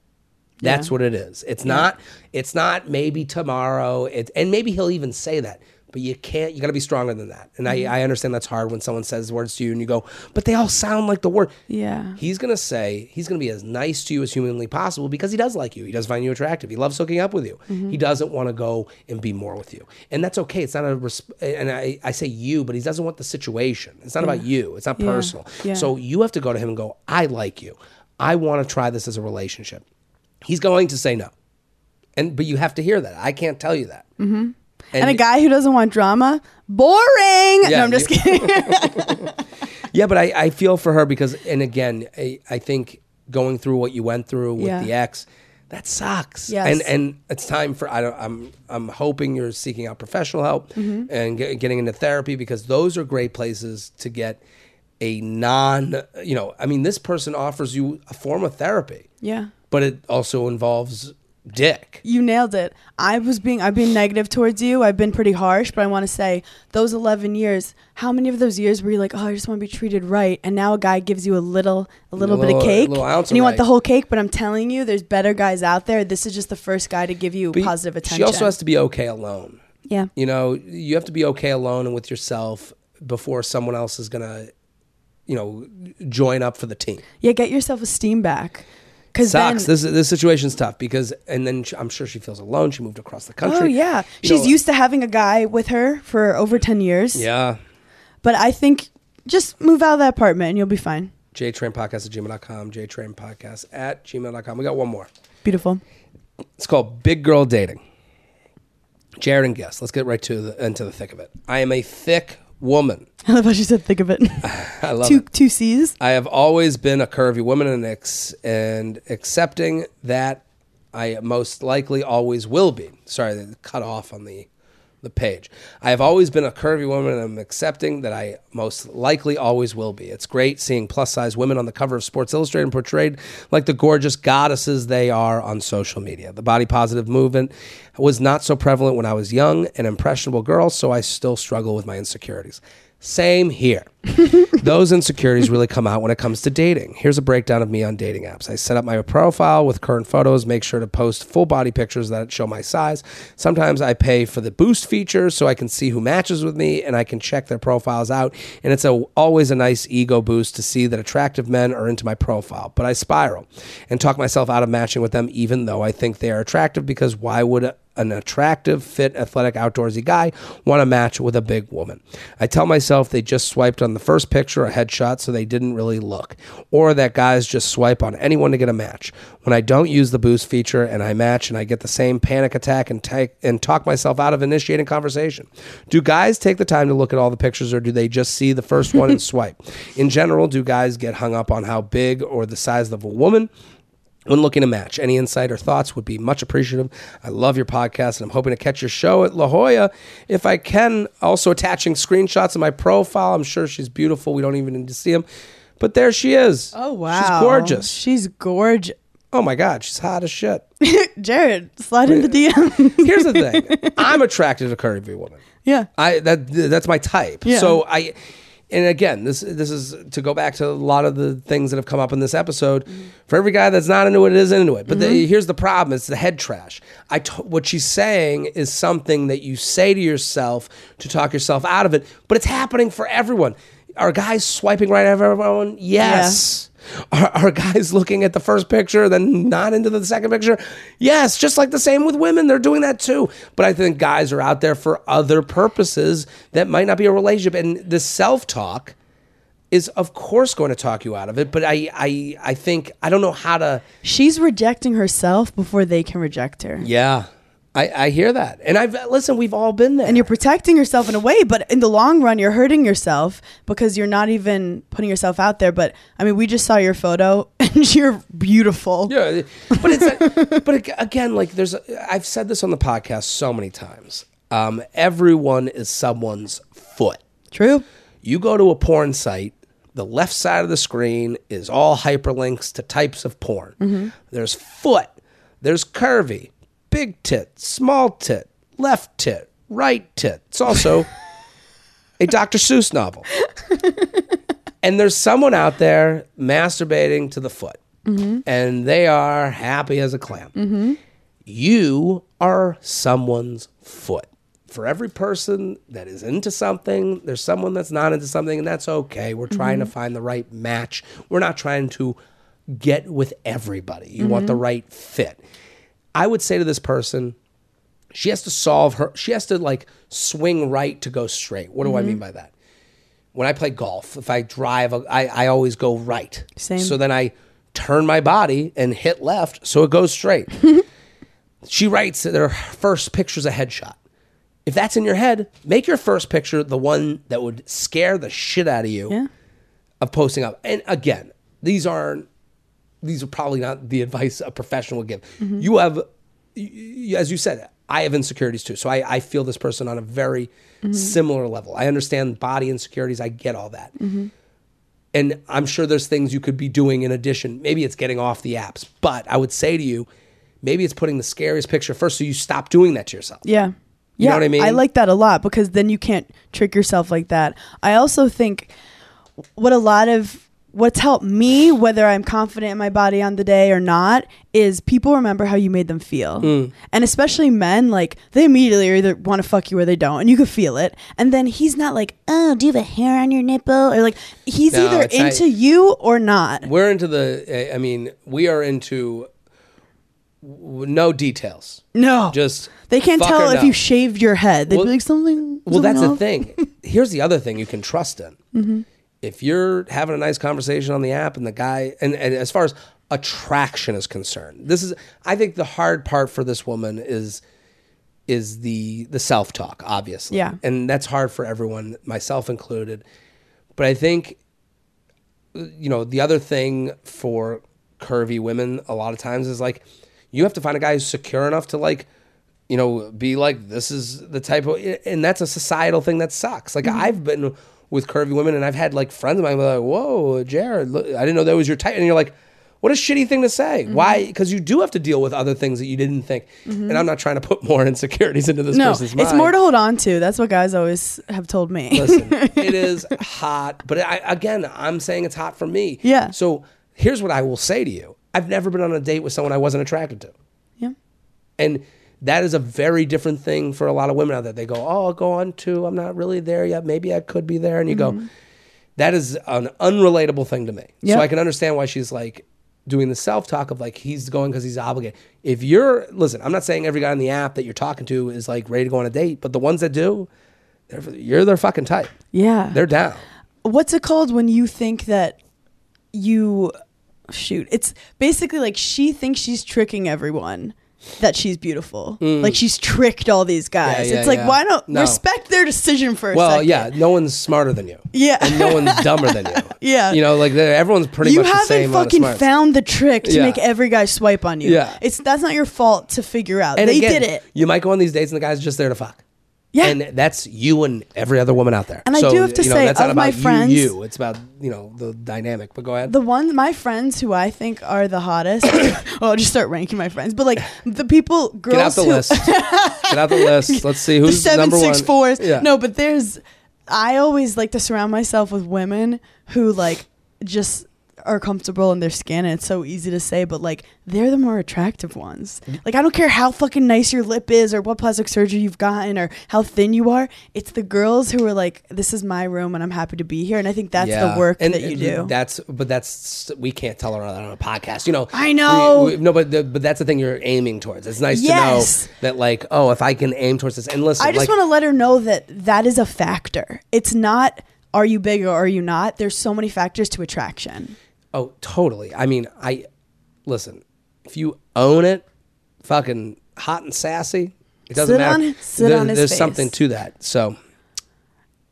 That's Yeah. what it is. It's not. It's not maybe tomorrow. It, and maybe he'll even say that. But you can't. You got to be stronger than that. And Mm-hmm. I, I understand that's hard when someone says words to you and you go, but they all sound like the word. Yeah. He's gonna say he's gonna be as nice to you as humanly possible because he does like you. He does find you attractive. He loves hooking up with you. Mm-hmm. He doesn't want to go and be more with you, and that's okay. It's not a res- and I, I say you, but he doesn't want the situation. It's not about you. It's not Yeah. personal. Yeah. So you have to go to him and go, I like you. I want to try this as a relationship. He's going to say no, and but you have to hear that. I can't tell you that. Mm-hmm. And, a guy who doesn't want drama, boring. Yeah, no, I'm just kidding. *laughs* *laughs* Yeah, but I, I feel for her because, and again, I, I think going through what you went through with Yeah. the ex, that sucks. Yes. And and it's time for I don't I'm I'm hoping you're seeking out professional help Mm-hmm. and get, getting into therapy because those are great places to get a non you know I mean this person offers you a form of therapy, yeah. but it also involves dick. You nailed it. I was being I've been negative towards you. I've been pretty harsh, but I want to say those 11 years, how many of those years were you like, "Oh, I just want to be treated right." And now a guy gives you a little a little, bit little- of cake little ounce and you want the whole cake, but I'm telling you there's better guys out there. This is just the first guy to give you But positive attention. She also has to be okay alone. Yeah. You know, you have to be okay alone and with yourself before someone else is gonna, you know, join up for the team. Yeah, get your self-esteem back. Then Sucks. this this situation's tough because, and then sh- I'm sure she feels alone. She moved across the oh, country. Oh yeah. You She's know- used to having a guy with her for over 10 years. Yeah. But I think just move out of that apartment and you'll be fine. JTrainPodcast at gmail.com. JTrainPodcast at gmail.com. We got one more. Beautiful. It's called Big Girl Dating. Jared and Guest. Let's get right to the into the thick of it. I am a thick woman. *laughs* I love how she said think of it. *laughs* I love two it. two C's. I have always been a curvy woman and, ex- and accepting that I most likely always will be. Sorry, cut off on the the page. I have always been a curvy woman and I'm accepting that I most likely always will be. It's great seeing plus size women on the cover of Sports Illustrated and portrayed like the gorgeous goddesses they are on social media. The body positive movement was not so prevalent when I was young and impressionable girl, so I still struggle with my insecurities. Same here. *laughs* Those insecurities really come out when it comes to dating. Here's a breakdown of me on dating apps. I set up my profile with current photos, make sure to post full body pictures that show my size. Sometimes I pay for the boost feature so I can see who matches with me and I can check their profiles out. And it's a, always a nice ego boost to see that attractive men are into my profile. But I spiral and talk myself out of matching with them, even though I think they are attractive, because why would an attractive, fit, athletic, outdoorsy guy want to match with a big woman. I tell myself they just swiped on the first picture or headshot, so they didn't really look, or that guys just swipe on anyone to get a match. When I don't use the boost feature and I match and I get the same panic attack and and talk myself out of initiating conversation. Do guys take the time to look at all the pictures or do they just see the first one and *laughs* swipe? In general, do guys get hung up on how big or the size of a woman? When looking to match. Any insight or thoughts would be much appreciative. I love your podcast and I'm hoping to catch your show at La Jolla if I can. Also attaching screenshots of my profile. I'm sure she's beautiful. We don't even need to see them. But there she is. Oh wow. She's gorgeous. She's gorgeous. Oh my God, she's hot as shit. *laughs* Jared, slide in the DM. Here's the thing. *laughs* I'm attracted to curvy women. yeah. I that that's my type. Yeah. So I and again, this this is to go back to a lot of the things that have come up in this episode. For every guy that's not into it, is into it. But the, mm-hmm. here's the problem: it's the head trash. I t- what she's saying is something that you say to yourself to talk yourself out of it, but it's happening for everyone. Are guys swiping right over everyone? Yes. Are, are guys looking at the first picture, then not into the second picture? Yes, just like the same with women. They're doing that too. But I think guys are out there for other purposes that might not be a relationship. And the self talk is, of course, going to talk you out of it. But I, I, I think, I don't know how to. She's rejecting herself before they can reject her. Yeah. I, I hear that. And I've, listen, we've all been there. And you're protecting yourself in a way, but in the long run, you're hurting yourself because you're not even putting yourself out there. But I mean, we just saw your photo *laughs* and you're beautiful. Yeah, but it's *laughs* but again, like there's I've said this on the podcast so many times. Um, everyone is someone's foot. True. You go to a porn site, the left side of the screen is all hyperlinks to types of porn. There's foot, there's curvy, big tit, small tit, left tit, right tit. It's also *laughs* a Dr. Seuss novel. and there's someone out there masturbating to the foot, mm-hmm. and they are happy as a clam. Mm-hmm. You are someone's foot. for every person that is into something, there's someone that's not into something, and that's okay. We're trying to mm-hmm. find the right match. We're not trying to get with everybody. You want the right fit. I would say to this person, she has to solve her, she has to like swing right to go straight. What do I mean mm-hmm. by that? When I play golf, if I drive, I, I always go right. Same. So then I turn my body and hit left so it goes straight. *laughs* she writes that her first picture's a headshot. If that's in your head, make your first picture the one that would scare the shit out of you Yeah. of posting up. And again, these aren't these are probably not the advice a professional would give. Mm-hmm. You have, as you said, I have insecurities too. So I, I feel this person on a very mm-hmm. similar level. I understand body insecurities. I get all that. Mm-hmm. And I'm sure there's things you could be doing in addition. Maybe it's getting off the apps. But I would say to you, maybe it's putting the scariest picture first so you stop doing that to yourself. Yeah. You yeah, know what I mean? I like that a lot because then you can't trick yourself like that. I also think what a lot of what's helped me, whether I'm confident in my body on the day or not, is people remember how you made them feel. Mm. And especially men, like they immediately either want to fuck you or they don't, and you could feel it. And then he's not like, oh, do you have a hair on your nipple? Or like he's No, either not- into you or not. We're into the, I mean, we are into no details. No. Just they can't tell if no. you shaved your head. They'd Well- be like something. Well, that's something the thing. Here's the other thing you can trust in. Mm-hmm. If you're having a nice conversation on the app and the guy, and, and as far as attraction is concerned, this is, I think the hard part for this woman is, is the the self talk, obviously. Yeah. and that's hard for everyone, myself included. But I think, you know, the other thing for curvy women a lot of times is like, you have to find a guy who's secure enough to like you know, be like, this is the type of, and that's a societal thing that sucks. Like mm-hmm. I've been with curvy women, and I've had like friends of mine be like, "Whoa, Jared, look, I didn't know that was your type," and you're like, "What a shitty thing to say." Mm-hmm. Why? Because you do have to deal with other things that you didn't think. Mm-hmm. And I'm not trying to put more *laughs* insecurities into this No, person's mind. it's more to hold on to. That's what guys always have told me. Listen, *laughs* it is hot, but I, again, I'm saying it's hot for me. Yeah. So here's what I will say to you: I've never been on a date with someone I wasn't attracted to. yeah. And that is a very different thing for a lot of women out there. They go, Oh, I'll go on to, I'm not really there yet. Maybe I could be there. And you go, mm-hmm. That is an unrelatable thing to me. Yep. So I can understand why she's like doing the self talk of like, he's going because he's obligated. If you're, listen, I'm not saying every guy on the app that you're talking to is like ready to go on a date, but the ones that do, they're, you're their fucking type. Yeah. They're down. What's it called when you think that you shoot? It's basically like she thinks she's tricking everyone that she's beautiful. Like she's tricked all these guys. Mm. Yeah, yeah, it's like yeah. why don't No. respect their decision for a Well, second? yeah, no one's smarter than you. Yeah. And no one's *laughs* dumber than you. Yeah. You know, like everyone's pretty you much haven't same amount of fucking found the trick to make every guy swipe on you. Yeah. It's that's not your fault to figure out. And they again, did it. You might go on these dates and the guy's just there to fuck. Yeah. And that's you and every other woman out there. And I do have to you know, say, that's not of my about friends- you, you. It's about, you know, the dynamic. But go ahead. the ones my friends who I think are the hottest. well, *coughs* oh, I'll just start ranking my friends, but like the people, girls Get out the who, list. Get out the *laughs* list. Let's see the who's seven number six one. fours. Yeah. No, but there's. I always like to surround myself with women who like just are comfortable in their skin and it's so easy to say but like they're the more attractive ones like i don't care how fucking nice your lip is or what plastic surgery you've gotten or how thin you are it's the girls who are like this is my room and i'm happy to be here and i think that's Yeah. the work And that you do That's, but that's, we can't tell her that on a podcast. You know, I know. We- we- no, but the, but that's the thing you're aiming towards. It's nice Yes. to know that, like, oh, if I can aim towards this, and listen, I just like, want to let her know that that is a factor. It's not are you big or are you not. There's so many factors to attraction. Oh, totally. I mean, I listen. If you own it, fucking hot and sassy, it doesn't Sit matter. on it- sit There- on his there's face. something to that. So,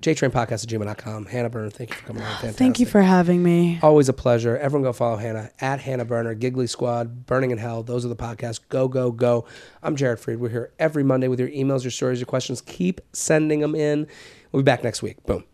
jtrainpodcast at gmail.com. Hannah Berner, thank you for coming on. Fantastic. Thank you for having me. Always a pleasure. Everyone go follow Hannah at Hannah Berner, Giggly Squad, Berning in Hell. Those are the podcasts. Go, go, go. I'm Jared Freid. We're here every Monday with your emails, your stories, your questions. Keep sending them in. We'll be back next week. Boom.